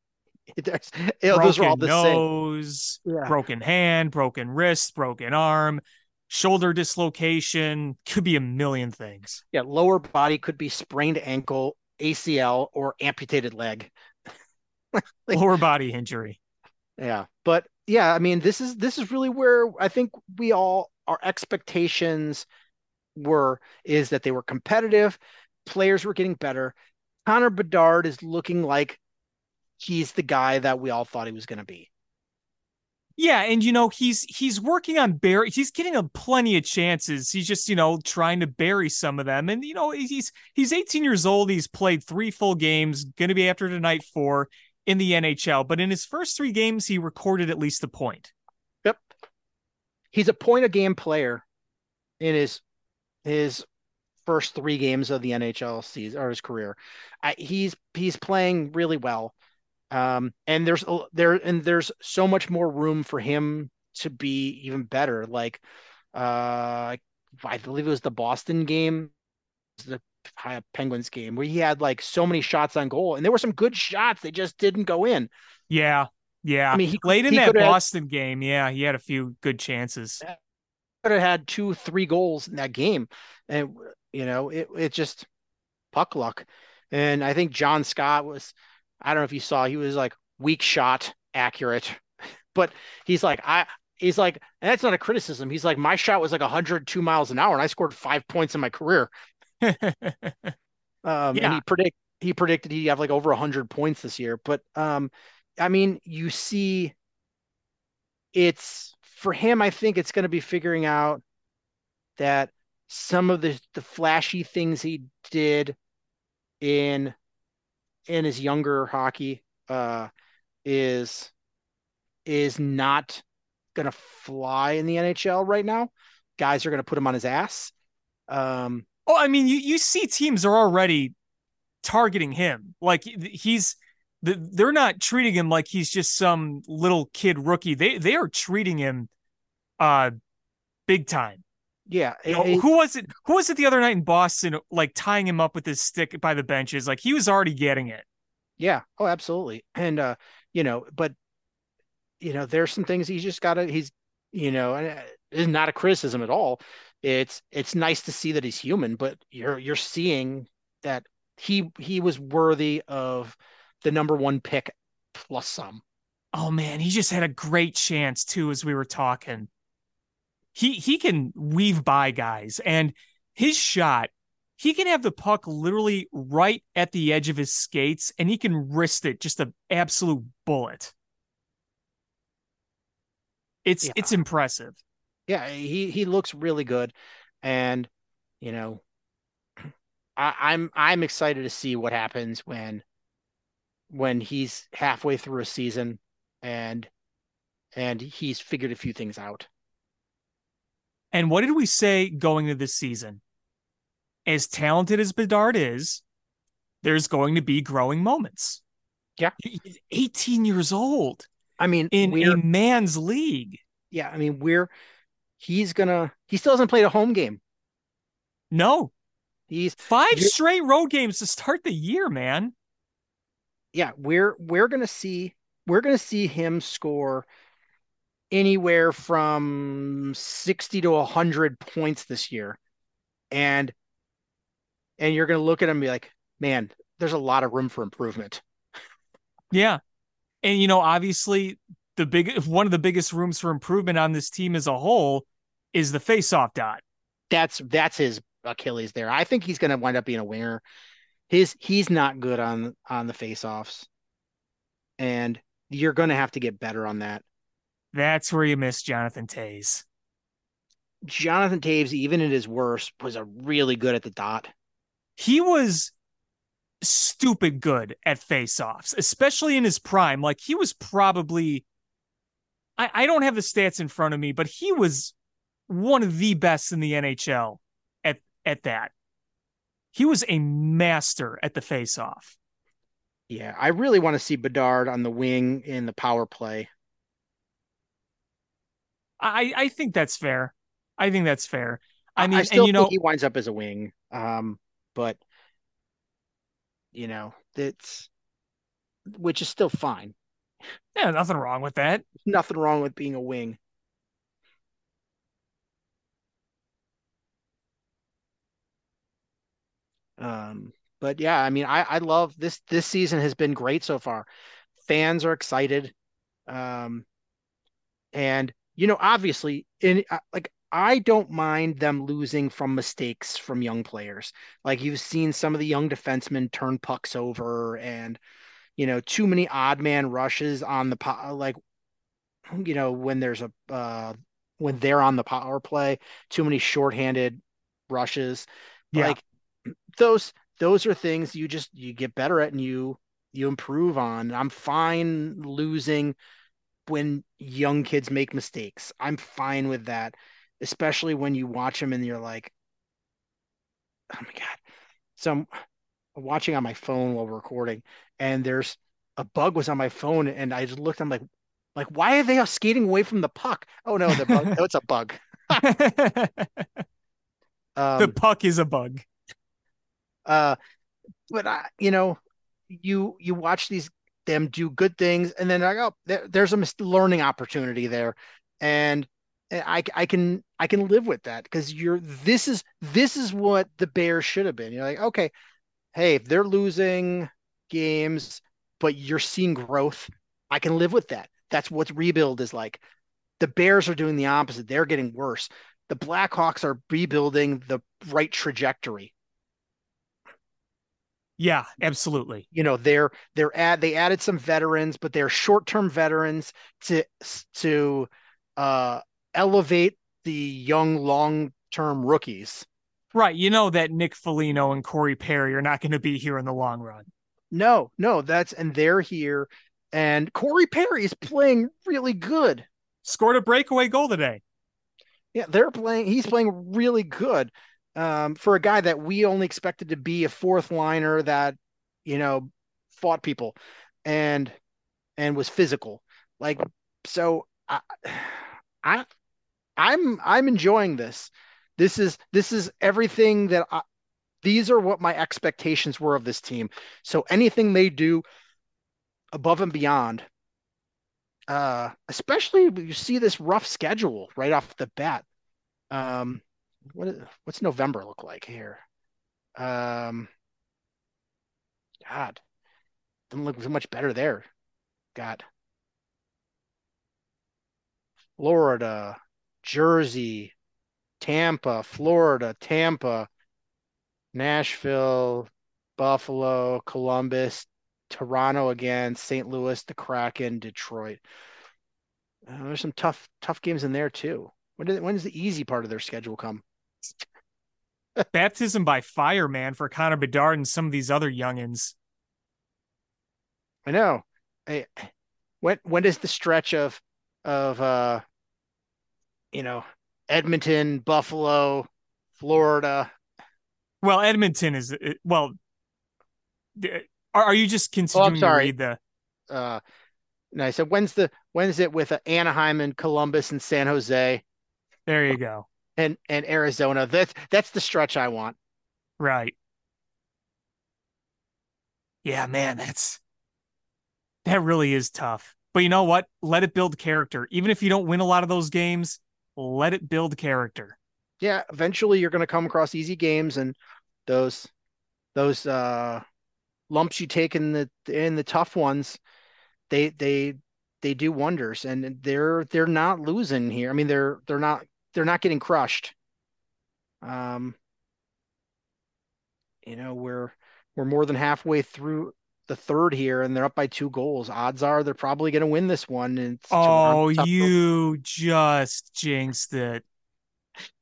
there's, know, those are all broken the same. nose, Yeah. broken hand, broken wrist, broken arm, shoulder dislocation. Could be a million things. Yeah, lower body could be sprained ankle, ACL, or amputated leg. Like- Lower body injury. Yeah, but yeah, I mean, this is this is really where I think we all our expectations were is that they were competitive, players were getting better. Connor Bedard is looking like he's the guy that we all thought he was going to be. Yeah, and you know he's he's working on bury. He's getting a plenty of chances. He's just you know trying to bury some of them. And you know he's he's 18 years old. He's played three full games. Going to be after tonight four in the NHL. But in his first three games, he recorded at least a point. Yep, he's a point a game player in his his first three games of the NHL season or his career. I, he's he's playing really well. Um, and there's there and there's so much more room for him to be even better. Like, uh, I believe it was the Boston game, the Penguins game, where he had like so many shots on goal, and there were some good shots. They just didn't go in. Yeah, yeah. I mean, he, late in that Boston had, game, yeah, he had a few good chances. Could have had two, three goals in that game, and you know, it it just puck luck. And I think John Scott was I don't know if you saw, he was like weak shot, accurate, but he's like, I, he's like, and that's not a criticism. He's like, my shot was like 102 miles an hour and I scored five points in my career. um, yeah. and he predict, he predicted he'd have like over 100 points this year. But, um, I mean, you see, it's for him, I think it's going to be figuring out that some of the, the flashy things he did in in his younger hockey uh, is is not to fly in the NHL right now. Guys are to put him on his ass. Um, oh, I mean, you you see teams are already targeting him. Like he's they're not treating him like he's just some little kid rookie. They they are treating him uh big time. Yeah. Know, who was it? Who was it the other night in Boston, like tying him up with his stick by the benches? Like he was already getting it. Yeah. Oh, absolutely. And uh, you know, but you know, there's some things he's just got to. He's, you know, and uh, it's not a criticism at all. It's it's nice to see that he's human, but you're you're seeing that he he was worthy of the number one pick plus some. Oh man, he just had a great chance too as we were talking he he can weave by guys and his shot he can have the puck literally right at the edge of his skates and he can wrist it just an absolute bullet. It's yeah. it's impressive. Yeah he he looks really good and you know I, i'm i'm excited to see what happens when when he's halfway through a season and and he's figured a few things out and what did we say going into this season? As talented as Bedard is, there's going to be growing moments. Yeah. He's 18 years old. I mean, in a man's league. Yeah. I mean, we're, he's gonna, he still hasn't played a home game. No. He's five straight road games to start the year, man. Yeah. We're, we're going to see, we're going to see him score anywhere from 60 to 100 points this year. And and you're going to look at him and be like, "Man, there's a lot of room for improvement." Yeah. And you know, obviously the big one of the biggest rooms for improvement on this team as a whole is the face-off dot. That's that's his Achilles there. I think he's going to wind up being a winger. His he's not good on on the face-offs. And you're going to have to get better on that. That's where you miss Jonathan Toews. Jonathan Toews, even at his worst, was a really good at the dot. He was stupid good at face-offs, especially in his prime. Like he was probably I, I don't have the stats in front of me, but he was one of the best in the NHL at at that. He was a master at the face-off. Yeah, I really want to see Bedard on the wing in the power play. I I think that's fair. I think that's fair. I mean, I still and, you know, he winds up as a wing. Um, but you know, it's which is still fine. Yeah, nothing wrong with that. Nothing wrong with being a wing. Um, but yeah, I mean, I I love this. This season has been great so far. Fans are excited. Um, and you know, obviously, in uh, like I don't mind them losing from mistakes from young players. Like you've seen some of the young defensemen turn pucks over and you know, too many odd man rushes on the po- like you know, when there's a uh, when they're on the power play, too many shorthanded rushes. Yeah. Like those those are things you just you get better at and you you improve on. I'm fine losing when young kids make mistakes. I'm fine with that, especially when you watch them and you're like, oh my god. So I'm watching on my phone while recording, and there's a bug was on my phone, and I just looked. I'm like, like why are they skating away from the puck? Oh no, the bug. no, it's a bug. Um, the puck is a bug. uh, but I, you know, you you watch these them do good things, and then go, oh, there, there's a learning opportunity there, and I I can I can live with that because you're this is this is what the Bears should have been. You're like, okay, hey, if they're losing games, but you're seeing growth, I can live with that. That's what rebuild is like. The Bears are doing the opposite. They're getting worse. The Blackhawks are rebuilding the right trajectory. Yeah, absolutely. You know, they're they're add they added some veterans, but they're short-term veterans to to uh elevate the young long-term rookies. Right. You know that Nick Foligno and Corey Perry are not going to be here in the long run. No, no, that's and they're here. And Corey Perry is playing really good. Scored a breakaway goal today. Yeah, they're playing. He's playing really good um, for a guy that we only expected to be a fourth liner that you know fought people and and was physical. Like so, I, I I'm I'm enjoying this. This is this is everything that I, these are what my expectations were of this team. So anything they do above and beyond, uh, especially you see this rough schedule right off the bat. Um, what what's November look like here? Um, God, doesn't look much better there. Got Florida, Jersey, Tampa, Florida, Tampa, Nashville, Buffalo, Columbus, Toronto again, St. Louis, the Kraken, Detroit. Uh, there's some tough tough games in there too. When did, when does the easy part of their schedule come? Baptism by fire, man, for Connor Bedard and some of these other youngins. I know. I, when when does the stretch of of uh you know Edmonton, Buffalo, Florida? Well, Edmonton is well. Are, are you just continuing oh, to read the? Uh, no, I said when's the when's it with uh, Anaheim and Columbus and San Jose? There you go. And and Arizona. That's that's the stretch I want. Right. Yeah, man, that's that really is tough. But you know what? Let it build character. Even if you don't win a lot of those games, let it build character. Yeah, eventually you're going to come across easy games and those those uh lumps you take in the in the tough ones, they they they do wonders and they're they're not losing here. I mean, they're they're not they're not getting crushed. Um you know, we're we're more than halfway through the third here and they're up by two goals. Odds are they're probably going to win this one. And oh, you just jinxed it.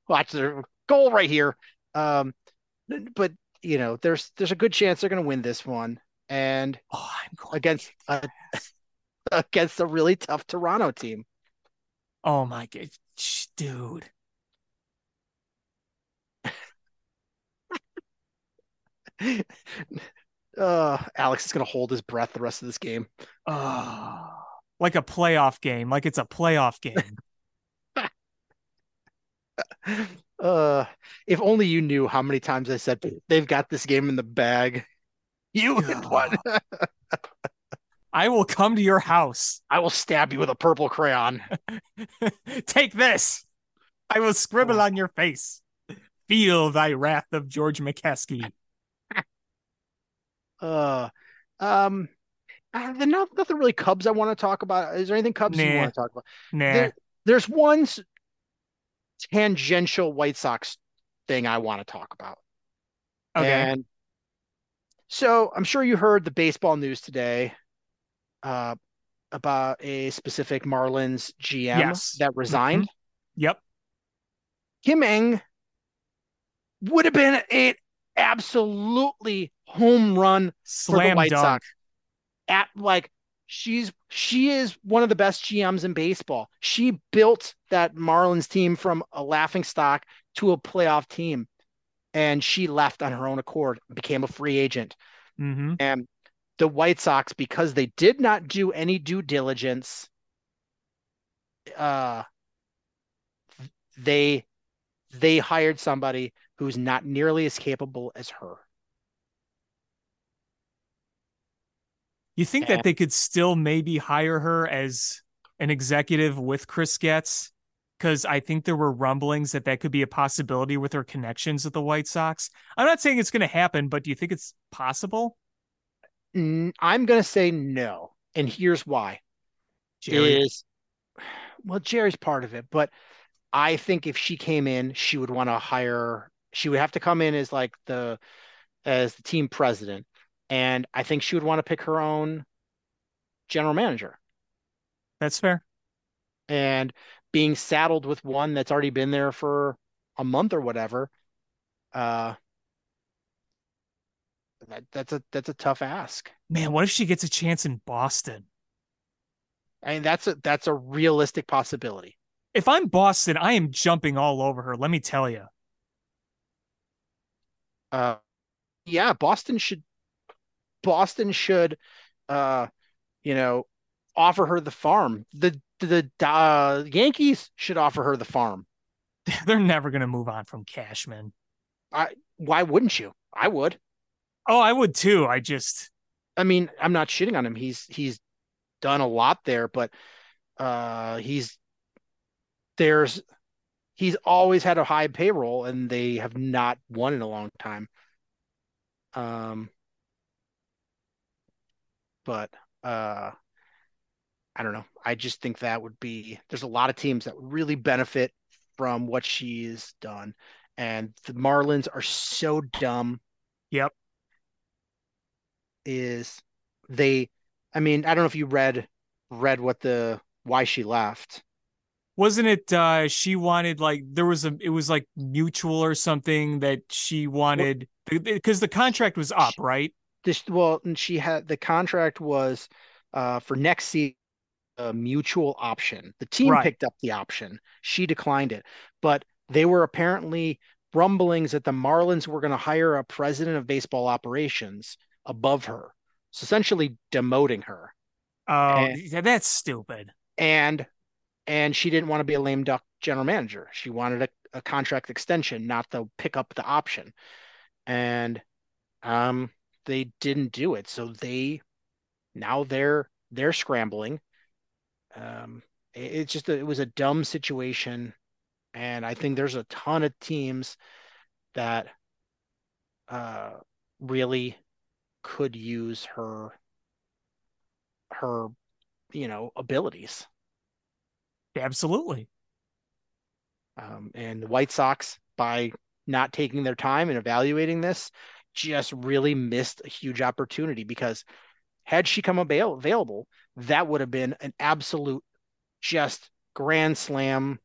Watch their goal right here. Um, but you know, there's there's a good chance they're going to win this one. And oh, against uh, against a really tough Toronto team. Oh my god, dude. uh, Alex is going to hold his breath the rest of this game. Oh, like a playoff game, like it's a playoff game. uh, if only you knew how many times I said they've got this game in the bag. You had one. I will come to your house. I will stab you with a purple crayon. Take this. I will scribble oh. on your face. Feel thy wrath of George McCaskey. uh, um, uh, there's not, nothing really Cubs I want to talk about. Is there anything Cubs nah. you want to talk about? Nah. There, there's one tangential White Sox thing I want to talk about. Okay. And so I'm sure you heard the baseball news today. Uh, about a specific Marlins GM Yes. that resigned. Yep. Kim Ng would have been an absolutely home run for the Slam White dunk. Sox. At like she's she is one of the best GMs in baseball. She built that Marlins team from a laughing stock to a playoff team. And she left on her own accord, became a free agent. hmm And the White Sox, because they did not do any due diligence, uh, they they hired somebody who's not nearly as capable as her. You think And- that they could still maybe hire her as an executive with Chris Getz? Because I think there were rumblings that that could be a possibility with her connections with the White Sox. I'm not saying it's going to happen, but do you think it's possible? N- I'm gonna say no, and here's why. Jerry? Is well, Jerry's part of it, but I think if she came in, she would want to hire. She would have to come in as like the as the team president, and I think she would want to pick her own general manager. That's fair. and being saddled with one that's already been there for a month or whatever uh that, that's a that's a tough ask Man, what if she gets a chance in Boston? i mean that's a that's a realistic possibility If I'm Boston, I am jumping all over her. Let me tell you. uh yeah boston should boston should uh you know offer her the farm the the uh, yankees should offer her the farm They're never going to move on from Cashman. I, why wouldn't you i would Oh, I would too. I just I mean, I'm not shitting on him. He's he's done a lot there, but uh he's there's he's always had a high payroll and they have not won in a long time. Um but uh I don't know. I just think that would be there's a lot of teams that would really benefit from what she's done. And the Marlins are so dumb yep. Is they I mean, I don't know if you read read what the why she left. Wasn't it uh she wanted like there was a it was like mutual or something that she wanted because the contract was up, right? This well, and she had the contract was uh for next season a mutual option. The team Right. picked up the option. She declined it. But they were apparently rumblings that the Marlins were going to hire a president of baseball operations above her. So essentially demoting her. Oh, And- yeah, that's stupid. and and she didn't want to be a lame duck general manager. She wanted a, a contract extension, not to pick up the option. And um they didn't do it. So they now they're they're scrambling. Um it, it's just a, it was a dumb situation and I think there's a ton of teams that uh really could use her her you know abilities. Absolutely. Um, and the White Sox, by not taking their time and evaluating this, just really missed a huge opportunity because had she come avail- available, that would have been an absolute just grand slam,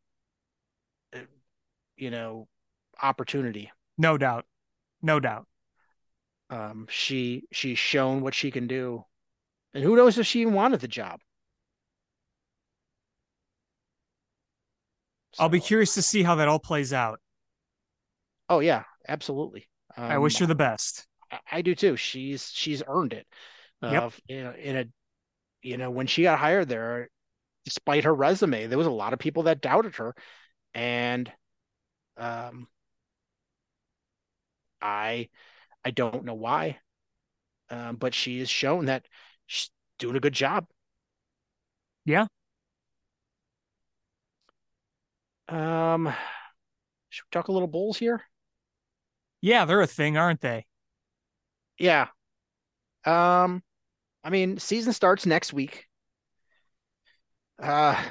uh, you know, opportunity. No doubt. No doubt. Um, she she's shown what she can do, and who knows if she even wanted the job. I'll be curious to see how that all plays out. Oh yeah, absolutely. I wish her Um, the best. I- I do too. She's she's earned it. Yep. Of you know, in a you know when she got hired there, despite her resume, there was a lot of people that doubted her, and um, I I don't know why, um, but she has shown that she's doing a good job. Yeah. Um, should we talk a little Bulls here? Yeah, they're a thing, aren't they? Yeah. Um, I mean, season starts next week. Uh,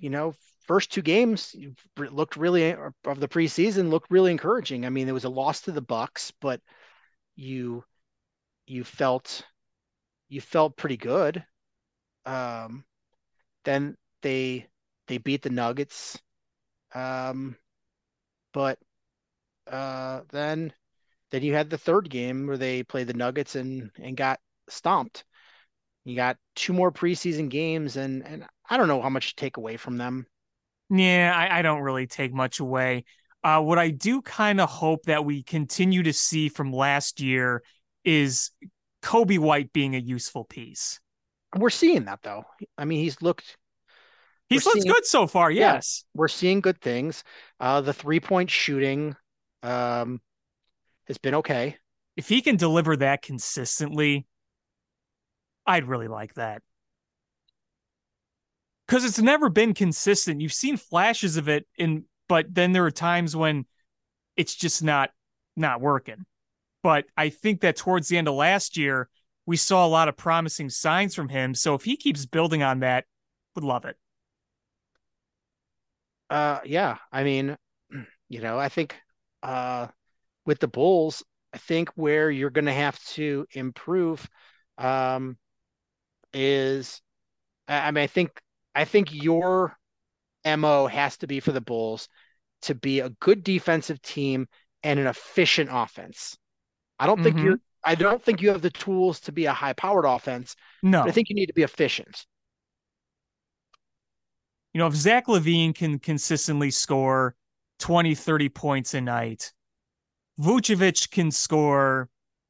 you know, first two games looked really of the preseason looked really encouraging. I mean, there was a loss to the Bucks, but you you felt you felt pretty good. Um, then they they beat the Nuggets. Um, but uh, then then you had the third game where they played the Nuggets and and got stomped. You got two more preseason games, and and I don't know how much to take away from them. Yeah, I, I don't really take much away. Uh, what I do kind of hope that we continue to see from last year is Coby White being a useful piece. We're seeing that though. I mean, he's looked He's looked seeing- good so far. Yeah. Yes. we're seeing good things. Uh, the three point shooting um, has been okay. If he can deliver that consistently, I'd really like that. Because it's never been consistent. You've seen flashes of it in, but then there are times when it's just not not working. But I think that towards the end of last year, we saw a lot of promising signs from him. So if he keeps building on that, would love it. Uh, yeah, I mean, you know, I think uh, with the Bulls, I think where you're going to have to improve um, is, I I mean, I think I think your MO has to be for the Bulls to be a good defensive team and an efficient offense. I don't think Mhm. you're. I don't think you have the tools to be a high-powered offense, No. but I think you need to be efficient. you know, if Zach LaVine can consistently score 20, 30 points a night, Vucevic can score,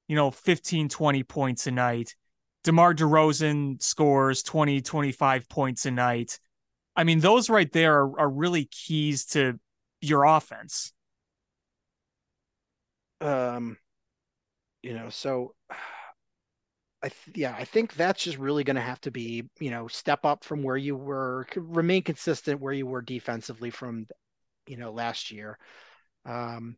you know, 15, 20 points a night. DeMar DeRozan scores 20, 25 points a night. I mean, those right there are, are really keys to your offense. um you know so i th- yeah i think that's just really going to have to be you know step up from where you were remain consistent where you were defensively from you know last year um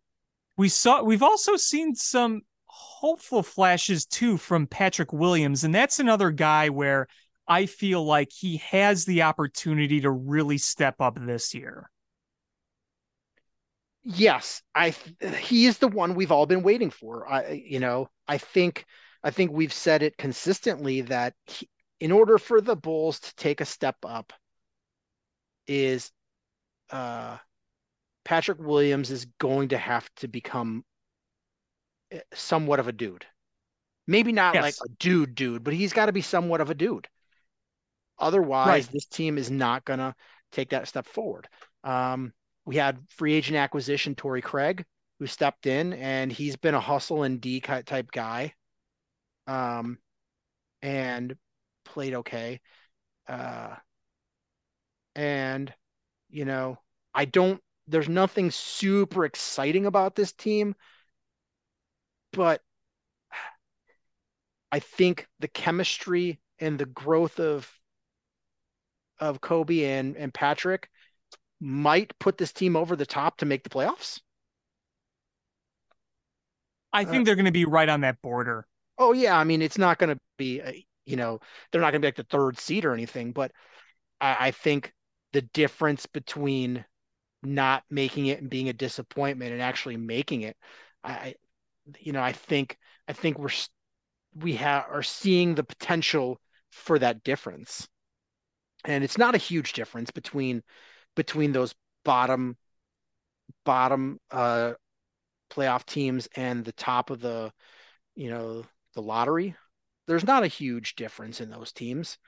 We saw we've also seen some hopeful flashes too from Patrick Williams, and that's another guy where I feel like he has the opportunity to really step up this year. yes i he is the one we've all been waiting for i you know i think i think we've said it consistently that he, in order for the bulls to take a step up is uh Patrick Williams is going to have to become somewhat of a dude. Maybe not Yes. like a dude dude, but he's got to be somewhat of a dude. Otherwise, Right. this team is not going to take that step forward. Um, we had free agent acquisition Torrey Craig, who stepped in, and he's been a hustle and D type guy, um, and played okay. Uh, and you know, I don't. There's nothing super exciting about this team, but I think the chemistry and the growth of of Coby and and Patrick might put this team over the top to make the playoffs. I Uh, think they're going to be right on that border. Oh yeah, I mean it's not going to be a, you know they're not going to be like the third seed or anything, but I, I think the difference between not making it and being a disappointment and actually making it, I, I you know I think I think we're we have are seeing the potential for that difference, and it's not a huge difference between between those bottom bottom uh playoff teams and the top of the you know the lottery. There's not a huge difference in those teams.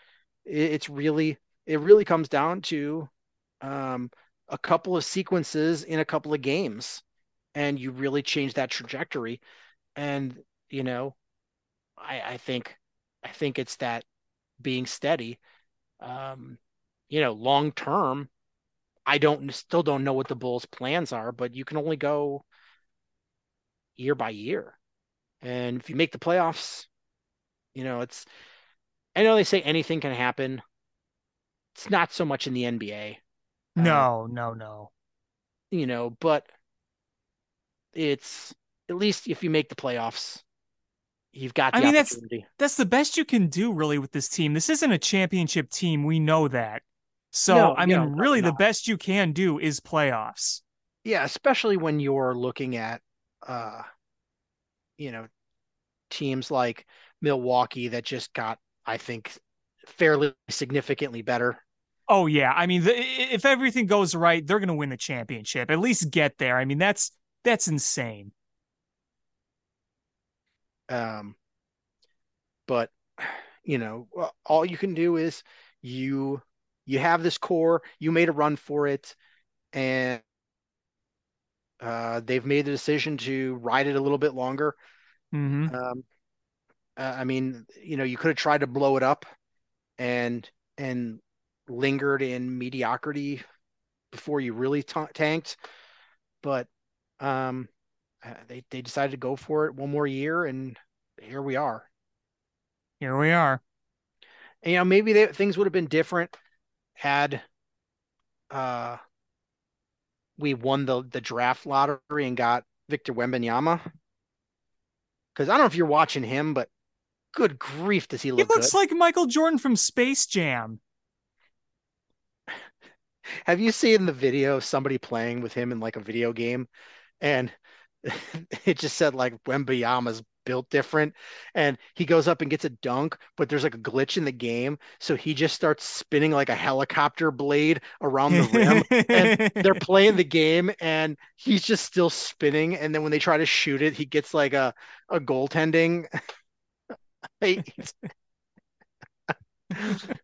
It- it's really it really comes down to um a couple of sequences in a couple of games and you really change that trajectory and you know i i think i think it's that being steady um you know long term i don't still don't know what the bulls plans are but you can only go year by year and if you make the playoffs, you know, it's I know they say anything can happen. It's not so much in the NBA, Uh, No, no, no. you know, but it's at least if you make the playoffs, you've got the I mean, that's-. That's the best you can do really with this team. This isn't a championship team. We know that. So, No, I mean, no, really, the best you can do is playoffs. Yeah, especially when you're looking at uh you know, teams like Milwaukee that just got, I think, fairly significantly better. Oh yeah, I mean, the, if everything goes right, they're going to win the championship. At least get there. I mean, that's that's insane. Um, but you know, all you can do is you you have this core. You made a run for it, and uh, they've made the decision to ride it a little bit longer. Mm-hmm. Um, uh, I mean, you know, you could have tried to blow it up and and lingered in mediocrity before you really t- tanked, but um, uh, they they decided to go for it one more year, and here we are. Here we are. And, you know, maybe they, things would have been different had uh we won the the draft lottery and got Victor Wembanyama. Because I don't know if you're watching him, but good grief, does he look He looks good? like Michael Jordan from Space Jam. Have you seen the video of somebody playing with him in like a video game? And it just said like Wembanyama's built different. And he goes up and gets a dunk, but there's like a glitch in the game. So he just starts spinning like a helicopter blade around the rim. and they're playing the game and he's just still spinning. And then when they try to shoot it, he gets like a, a goaltending.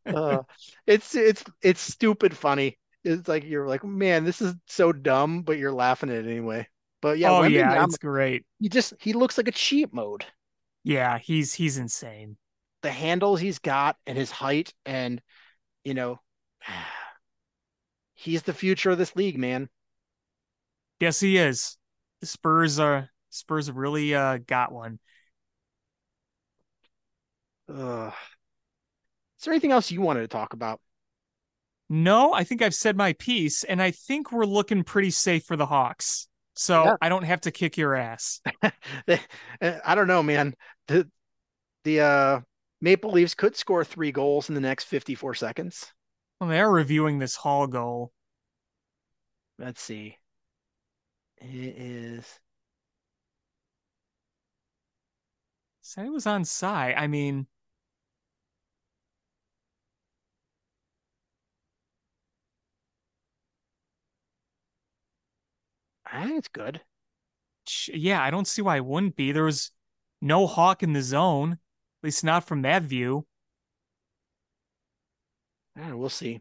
uh, it's it's it's stupid funny. It's like you're like, man, this is so dumb, but you're laughing at it anyway. But yeah, oh yeah, it's great. he just he looks like a cheat mode. Yeah, he's he's insane. The handles he's got and his height, and you know, he's the future of this league, man. Yes, he is. The Spurs are Spurs really uh, got one. Ugh. Is there anything else you wanted to talk about? No, I think I've said my piece, and I think we're looking pretty safe for the Hawks. So Yeah. I don't have to kick your ass. I don't know, man. The the uh, Maple Leafs could score three goals in the next 54 seconds. Well, they're reviewing this Hall goal. Let's see. It is Said it was on side. I mean, I think it's good. yeah, I don't see why it wouldn't be. There was no Hawk in the zone, at least not from that view. Yeah, we'll see.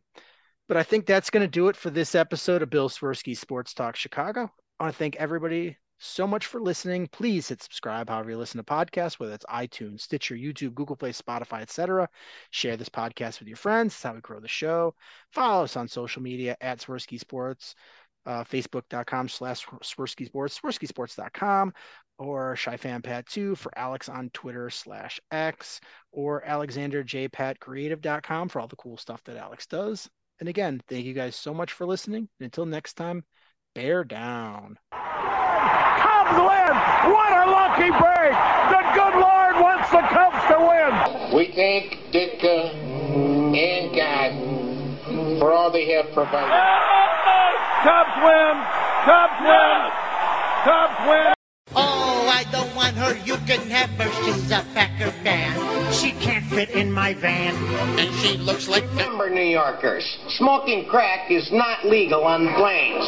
But I think that's going to do it for this episode of Bill Swerski Sports Talk Chicago. I want to thank everybody so much for listening. Please hit subscribe however you listen to podcasts, whether it's iTunes, Stitcher, YouTube, Google Play, Spotify, etc. Share this podcast with your friends. That's how we grow the show. Follow us on social media at Swerski Sports, uh, Facebook.com slash Swerski Sports, SwerskiSports.com, or ShyFanPat2 for Alex on Twitter slash X, or AlexanderJPatCreative.com for all the cool stuff that Alex does. And again, thank you guys so much for listening. And Until next time, bear down. Cubs win! What a lucky break! The good Lord wants the Cubs to win! We thank Ditka and God for all they have provided. Cubs win! Cubs win! Cubs win! Oh, I don't want her. You can have her. She's a Packer fan. She can't fit in my van. And she looks like Remember, New Yorkers, smoking crack is not legal on planes.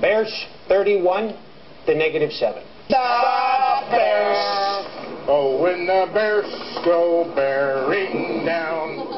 Bears 31 to negative 7. The Bears! Oh, when the bears go bearing down